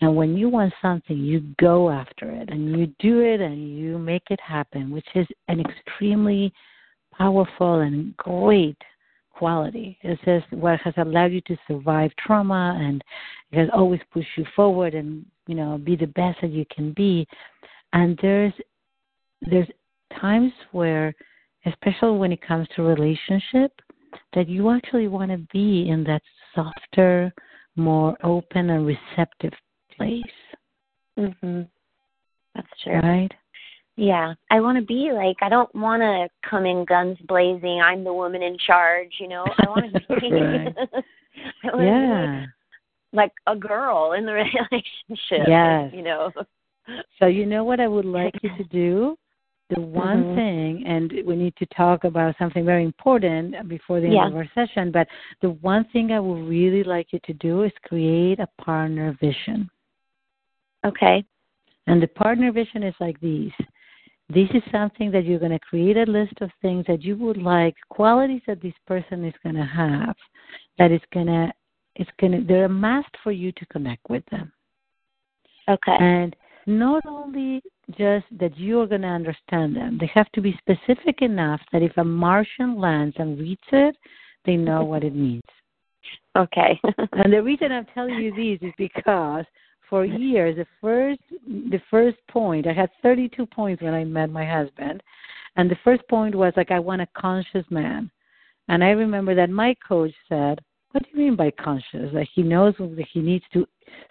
And when you want something, you go after it and you do it and you make it happen, which is an extremely powerful and great quality. It's just what has allowed you to survive trauma and it has always pushed you forward and, you know, be the best that you can be. And there's there's times where especially when it comes to relationship, that you actually want to be in that softer, more open and receptive place, mhm. That's true. right? Yeah, I want to be like I don't want to come in guns blazing. I'm the woman in charge, you know. I want to be (laughs) Right. (laughs) I want to Yeah. be like a girl in the (laughs) relationship. Yes. you know. So you know what I would like you to do? The one Mhm. thing, and we need to talk about something very important before the end Yeah. of our session, but the one thing I would really like you to do is create a partner vision. Okay. And the partner vision is like these. This is something that you're going to create a list of things that you would like, qualities that this person is going to have, that is going to, it's going to, they're a must for you to connect with them. Okay. And not only just that you're going to understand them, they have to be specific enough that if a Martian lands and reads it, they know what it means. Okay. (laughs) And the reason I'm telling you this is because for years, the first the first point, I had 32 points when I met my husband, and the first point was like I want a conscious man, and I remember that my coach said, "What do you mean by conscious? Like he knows that he needs to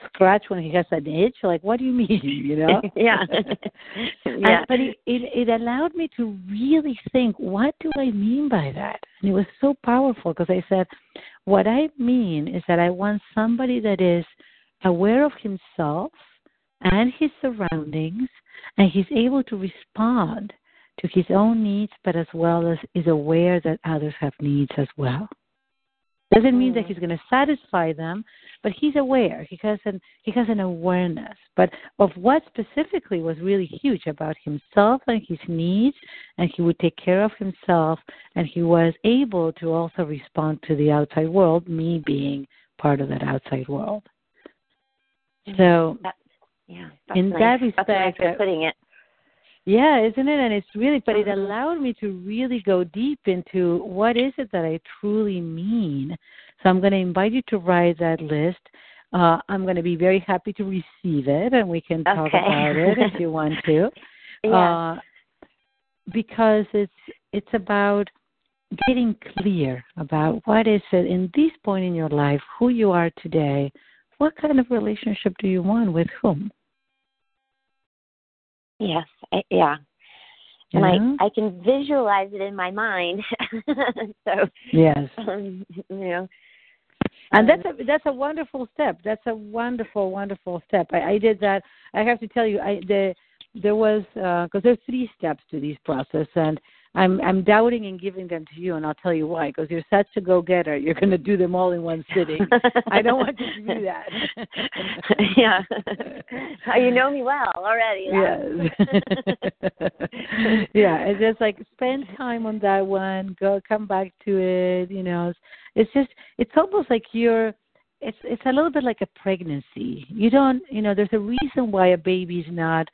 scratch when he has an itch? Like what do you (laughs) mean? You know?" (laughs) (laughs) yeah. And- yeah. but it, it it allowed me to really think, what do I mean by that? And it was so powerful because I said, what I mean is that I want somebody that is aware of himself and his surroundings, and he's able to respond to his own needs, but as well as is aware that others have needs as well. Doesn't mean that Mm. he's going to satisfy them, but he's aware. He has an he has an awareness, but of what specifically was really huge about himself and his needs, and he would take care of himself, and he was able to also respond to the outside world. Me being part of that outside world. So, that's, yeah, that's in nice. that respect, that's nice putting it. Yeah, isn't it? And it's really, but it Mhm. allowed me to really go deep into what is it that I truly mean. So I'm going to invite you to write that list. Uh, I'm going to be very happy to receive it, and we can talk Okay. about it if you want to. (laughs) Yeah. Uh, because it's it's about getting clear about what is it in this point in your life, who you are today, what kind of relationship do you want with whom? yes. I, yeah. And? I I can visualize it in my mind. (laughs) so yes. um, you know. And that's um, a that's a wonderful step. That's a wonderful wonderful step. I, I did that. I have to tell you, I the there was because there's three steps to this process, and I'm I'm doubting and giving them to you, and I'll tell you why. Because you're such a go getter, you're going to do them all in one sitting. (laughs) I don't want you to do that. (laughs) yeah. Oh, you know me well already. Yes. (laughs) yeah, it's just like spend time on that one. Go, come back to it. You know, it's, it's just it's almost like you're. It's it's a little bit like a pregnancy. You don't, you know, there's a reason why a baby's not,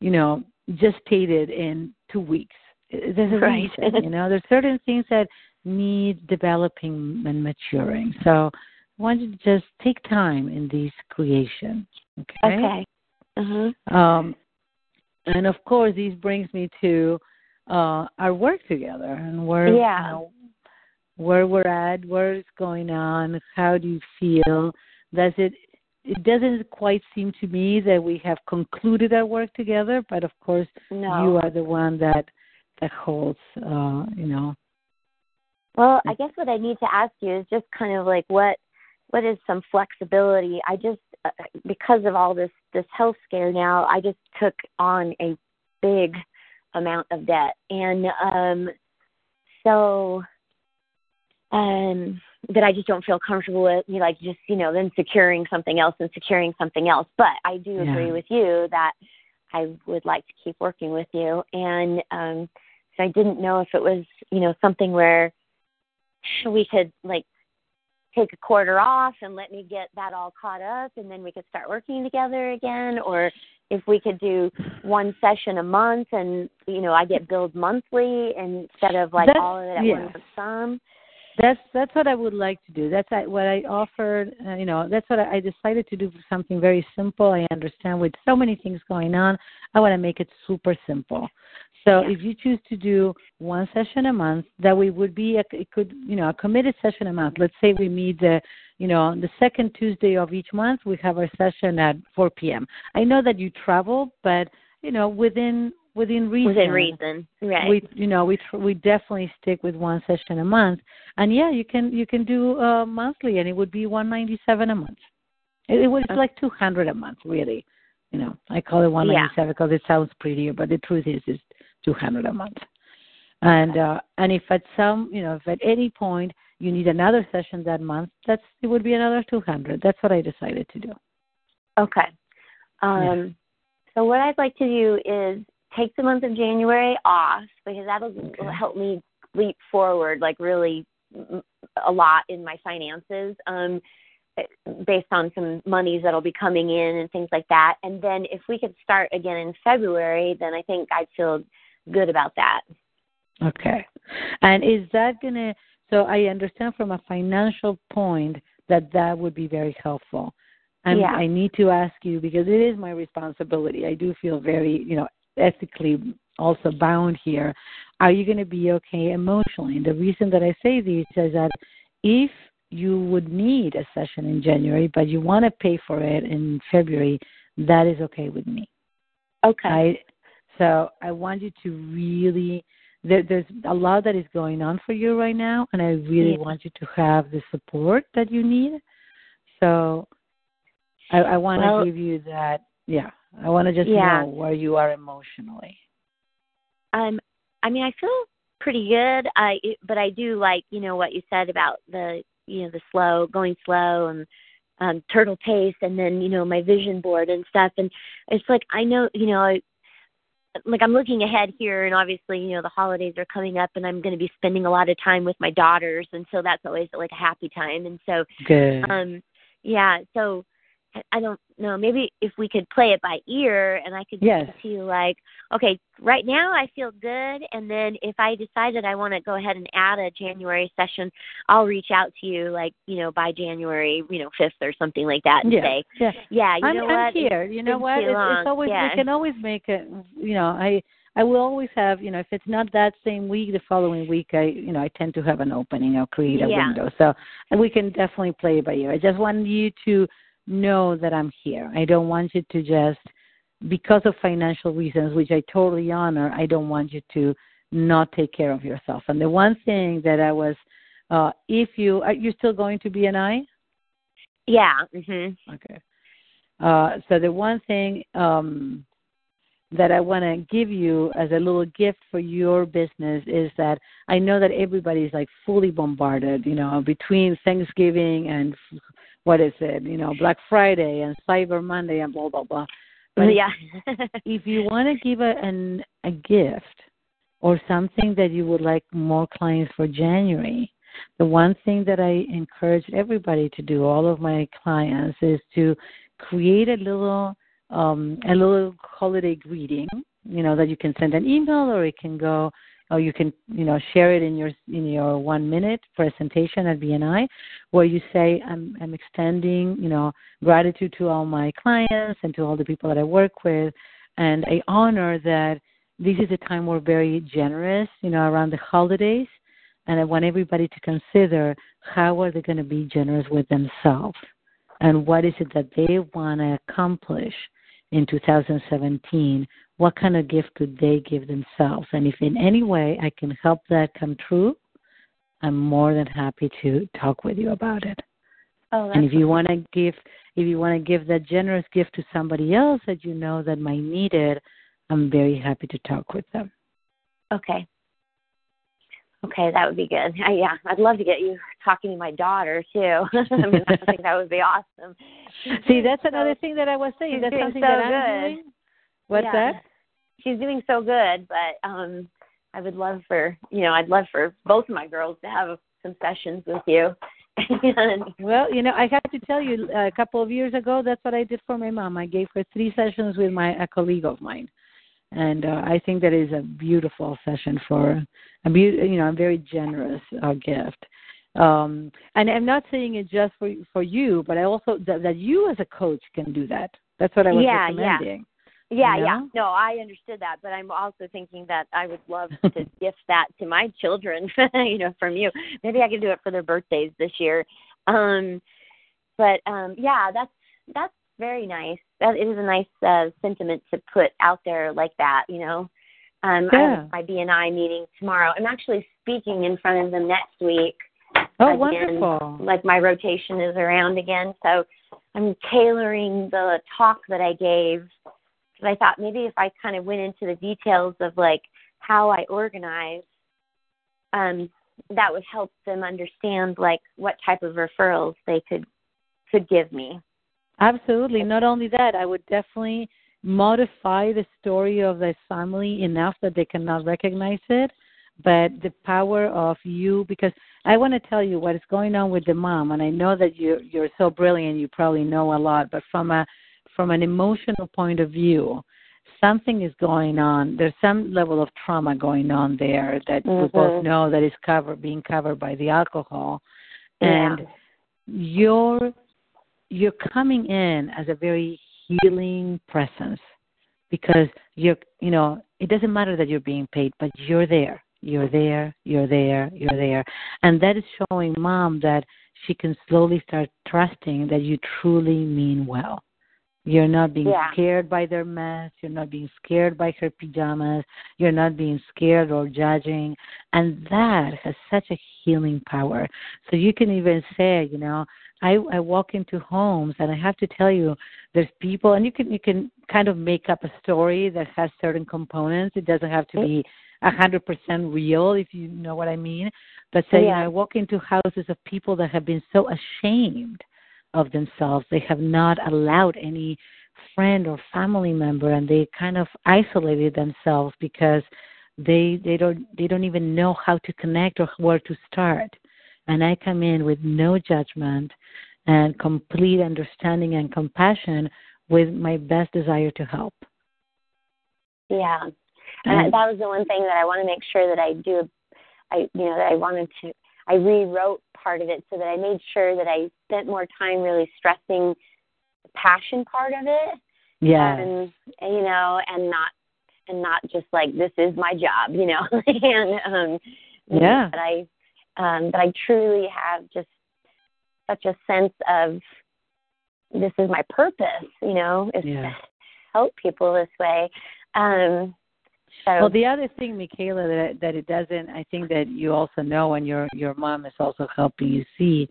you know, gestated in two weeks. There's a Right. reason. You know, there's certain things that need developing and maturing. So I want you to just take time in these creation. Okay. Okay. Uh-huh. Um, and of course, this brings me to uh, our work together and where Yeah. you know, where we're at, where it's going on, how do you feel? Does it? It doesn't quite seem to me that we have concluded our work together, but of course, No. you are the one that that holds, uh, you know. Well, I guess what I need to ask you is just kind of like what what is some flexibility? I just uh, because of all this this health scare now, I just took on a big amount of debt, and um, so um, that I just don't feel comfortable with. You know, like just you know, then securing something else and securing something else. But I do Yeah. agree with you that I would like to keep working with you, and um, I didn't know if it was you know something where we could like take a quarter off and let me get that all caught up and then we could start working together again or if we could do one session a month and you know I get billed monthly instead of like That's- all of it at yes. one lump sum. That's that's what I would like to do. That's I- what I offered. Uh, you know, that's what I, I decided to do something very simple. I understand with so many things going on, I want to make it super simple. So Yeah. if you choose to do one session a month, that we would be a, it could you know a committed session a month. Let's say we meet the you know on the second Tuesday of each month. We have our session at 4 p.m. I know that you travel, but you know within within reason. Within reason. Right. We you know we tr- we definitely stick with one session a month, and yeah, you can you can do uh, monthly, and it would be one ninety seven a month. It, it was Okay. like two hundred a month, really. You know, I call it one ninety seven because it sounds prettier, but the truth is, it's two hundred a month. And uh, and if at some you know if at any point you need another session that month, that's it would be another two hundred. That's what I decided to do. Okay. Um, So what I'd like to do is take the month of January off because that'll Okay. help me leap forward like really a lot in my finances um, based on some monies that'll be coming in and things like that. And then if we could start again in February, then I think I'd feel good about that. Okay. And is that going to, so I understand from a financial point that that would be very helpful. And Yeah. I need to ask you because it is my responsibility. I do feel very, you know, ethically also bound here. Are you going to be okay emotionally? And the reason that I say this is that if you would need a session in January, but you want to pay for it in February, that is okay with me. Okay. I so I want you to really there, there's a lot that is going on for you right now, and I really Yeah. want you to have the support that you need. So I, I want to Well- give you that. Yeah, I want to just Yeah. know where you are emotionally. Um, I mean, I feel pretty good. I but I do like you know what you said about the you know the slow going slow and um turtle pace and then you know my vision board and stuff and it's like I know you know I like I'm looking ahead here and obviously you know the holidays are coming up and I'm going to be spending a lot of time with my daughters and so that's always like a happy time and so Good. um Yeah. So I don't know. Maybe if we could play it by ear, and I could yes. to you like, okay, right now I feel good, and then if I decide that I want to go ahead and add a January session, I'll reach out to you like you know by January you know fifth or something like that and yeah. say, yeah, yeah, you I'm, know I'm what, here. You know what? It's, it's always yeah. we can always make it. You know, I I will always have, you know, if it's not that same week, the following week, I, you know, I tend to have an opening. I'll create a Yeah. window. So, and we can definitely play it by ear. I just want you to know that I'm here. I don't want you to just, because of financial reasons, which I totally honor, I don't want you to not take care of yourself. And the one thing that I was, uh, if you, are you still going to BNI? Yeah. Mhm. Okay. Uh, so the one thing um, that I want to give you as a little gift for your business is that I know that everybody's like fully bombarded, you know, between Thanksgiving and what is it, you know, Black Friday and Cyber Monday and blah blah blah. But yeah. (laughs) if you want to give a an, a gift or something that you would like more clients for January, the one thing that I encourage everybody to do, all of my clients, is to create a little um, a little holiday greeting. You know that you can send an email, or it can go, or you can you know share it in your in your one minute presentation at BNI, where you say I'm I'm extending you know gratitude to all my clients and to all the people that I work with, and I honor that this is a time we're very generous, you know, around the holidays, and I want everybody to consider how are they going to be generous with themselves, and what is it that they want to accomplish in 2017. What kind of gift could they give themselves? And if in any way I can help that come true, I'm more than happy to talk with you about it. Oh, and if you want to give if you want to give that generous gift to somebody else that you know that might need it, I'm very happy to talk with them. Okay. Okay, that would be good. I, yeah, I'd love to get you talking to my daughter too. (laughs) I mean, I think that would be awesome. See, that's So- another thing that I was saying. That's doing something so that I'm good. doing. What's Yeah. that? She's doing so good, but um I would love for you know I'd love for both of my girls to have some sessions with you. (laughs) and, Well, you know, I have to tell you, a couple of years ago, that's what I did for my mom. I gave her three sessions with my a colleague of mine, and uh, I think that is a beautiful session for a be- you know a very generous uh, gift. Um, and I'm not saying it just for for you, but I also that, that you as a coach can do that. That's what I was Yeah, yeah. recommending. yeah, You yeah. No, I understood that, but I'm also thinking that I would love (laughs) to gift that to my children, (laughs) you know, from you. Maybe I could do it for their birthdays this year. Um but um yeah, that's that's very nice. That is a nice uh sentiment to put out there like that, you know. Um I Yeah. have my BNI meeting tomorrow. I'm actually speaking in front of them next week. Oh, again. wonderful! Like my rotation is around again, so I'm tailoring the talk that I gave because I thought maybe if I kind of went into the details of like how I organize, um, that would help them understand like what type of referrals they could could give me. Absolutely. Not only that, I would definitely modify the story of the family enough that they cannot recognize it. But the power of you, because I want to tell you what is going on with the mom, and I know that you're you're so brilliant, you probably know a lot. But from a from an emotional point of view, something is going on. There's some level of trauma going on there that we both Mhm. know that is covered, being covered by the alcohol, Yeah. and you're you're coming in as a very healing presence because you're you know it doesn't matter that you're being paid but you're there. You're there you're there you're there. And that is showing mom that she can slowly start trusting that you truly mean well you're not being Yeah. scared by their mess you're not being scared by her pajamas you're not being scared or judging and that has such a healing power so you can even say you know I, I walk into homes and I have to tell you, there's people, and you can you can kind of make up a story that has certain components. It doesn't have to be a hundred percent real, if you know what I mean. But say, you know, I walk into houses of people that have been so ashamed of themselves, they have not allowed any friend or family member, and they kind of isolated themselves because they they don't they don't even know how to connect or where to start and I come in with no judgment, and complete understanding and compassion with my best desire to help. Yeah. And that was the one thing that I want to make sure that I do I you know, that I wanted to I rewrote part of it so that I made sure that I spent more time really stressing the passion part of it. Yeah. And, and you know, and not and not just like this is my job, you know. (laughs) and um yeah. But I um but I truly have just such a sense of this is my purpose, you know, is yeah. to help people this way. Um so well, the other thing, Mikaela, that that it doesn't, I think that you also know, and your your mom is also helping you see,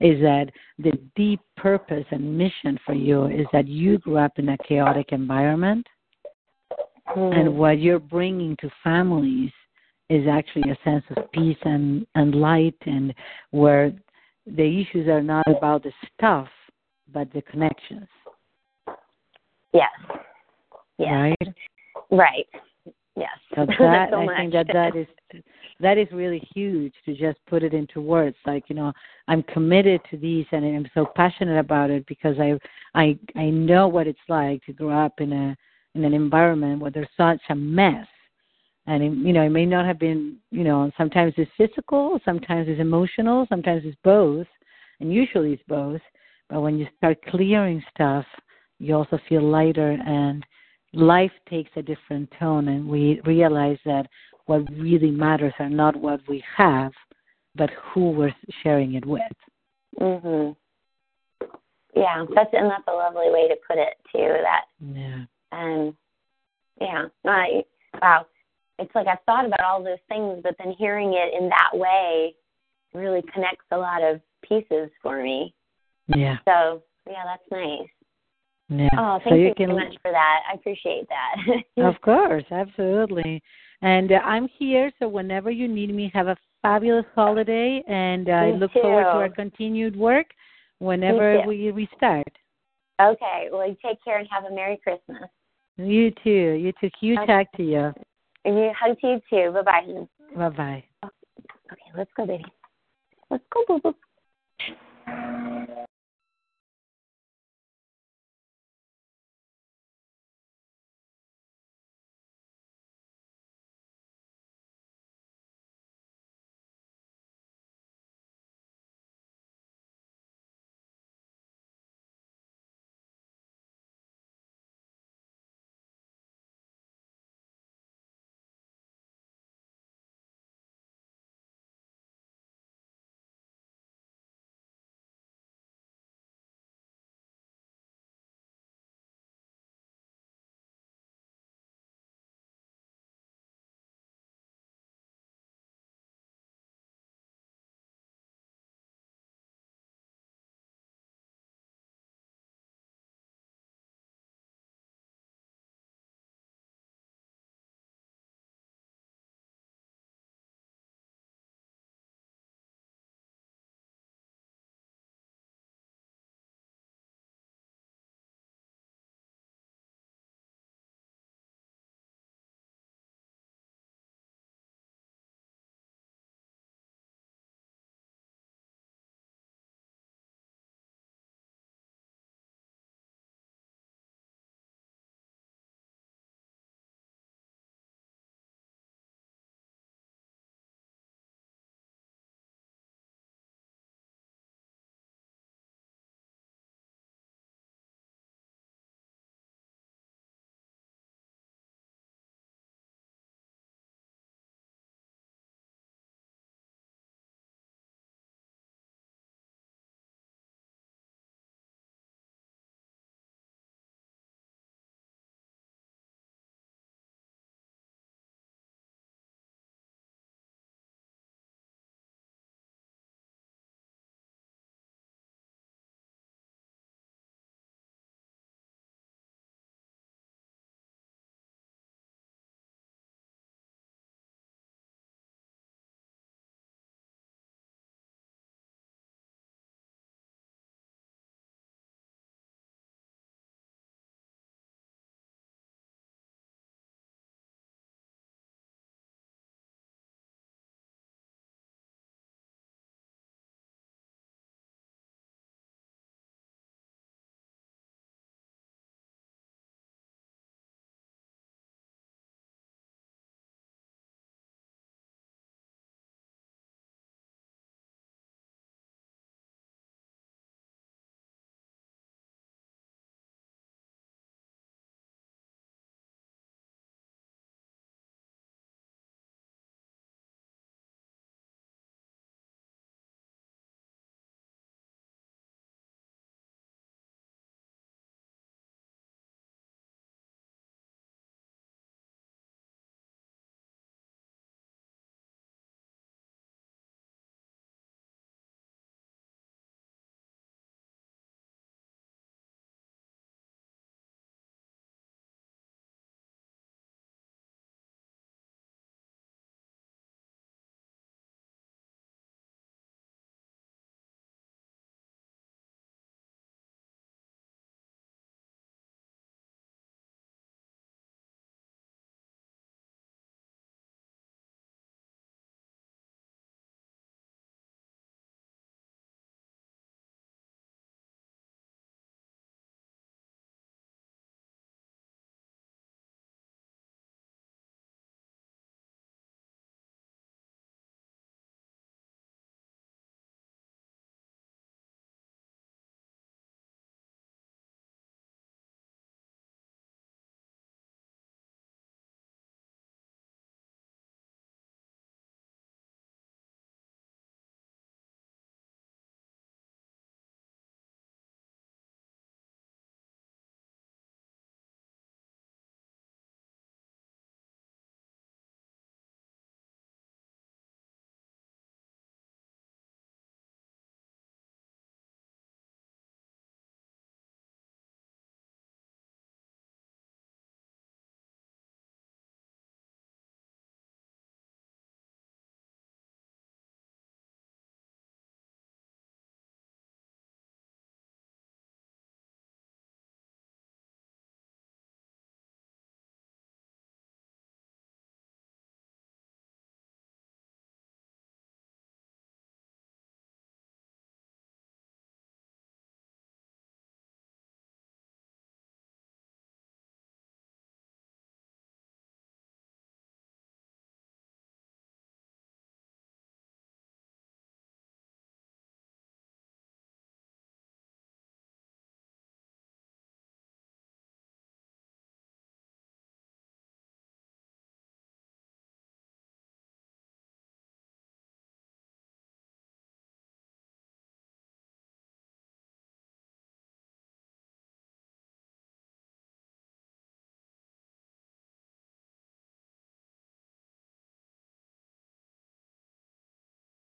is that the deep purpose and mission for you is that you grew up in a chaotic environment, mm, and what you're bringing to families is actually a sense of peace and and light, and where the issues are not about the stuff, but the connections. yes. Yes. Right. Right. Yes. So (laughs) that so I think that that is that is really huge to just put it into words. Like you know, I'm committed to these, and I'm so passionate about it because I I I know what it's like to grow up in a in an environment where there's such a mess, and it, you know it may not have been you know sometimes it's physical, sometimes it's emotional, sometimes it's both, and usually it's both. But when you start clearing stuff, you also feel lighter and life takes a different tone and we realize that what really matters are not what we have but who we're sharing it with. Mhm yeah that's and that's a lovely way to put it too that yeah. and yeah I, wow. It's like i've thought about all those things but then hearing it in that way really connects a lot of pieces for me. Yeah. So yeah that's nice yeah. Oh so thank you you can so much for that. I appreciate that. (laughs) Of course absolutely. And uh, i'm here so whenever you need me have a fabulous holiday and uh, i look forward to our continued work whenever too. we restart. Okay well you take care and have a merry christmas. You too you too. Huge Okay. hug to you. And you hug to you too. Bye bye bye bye okay let's go baby. Let's go boo boo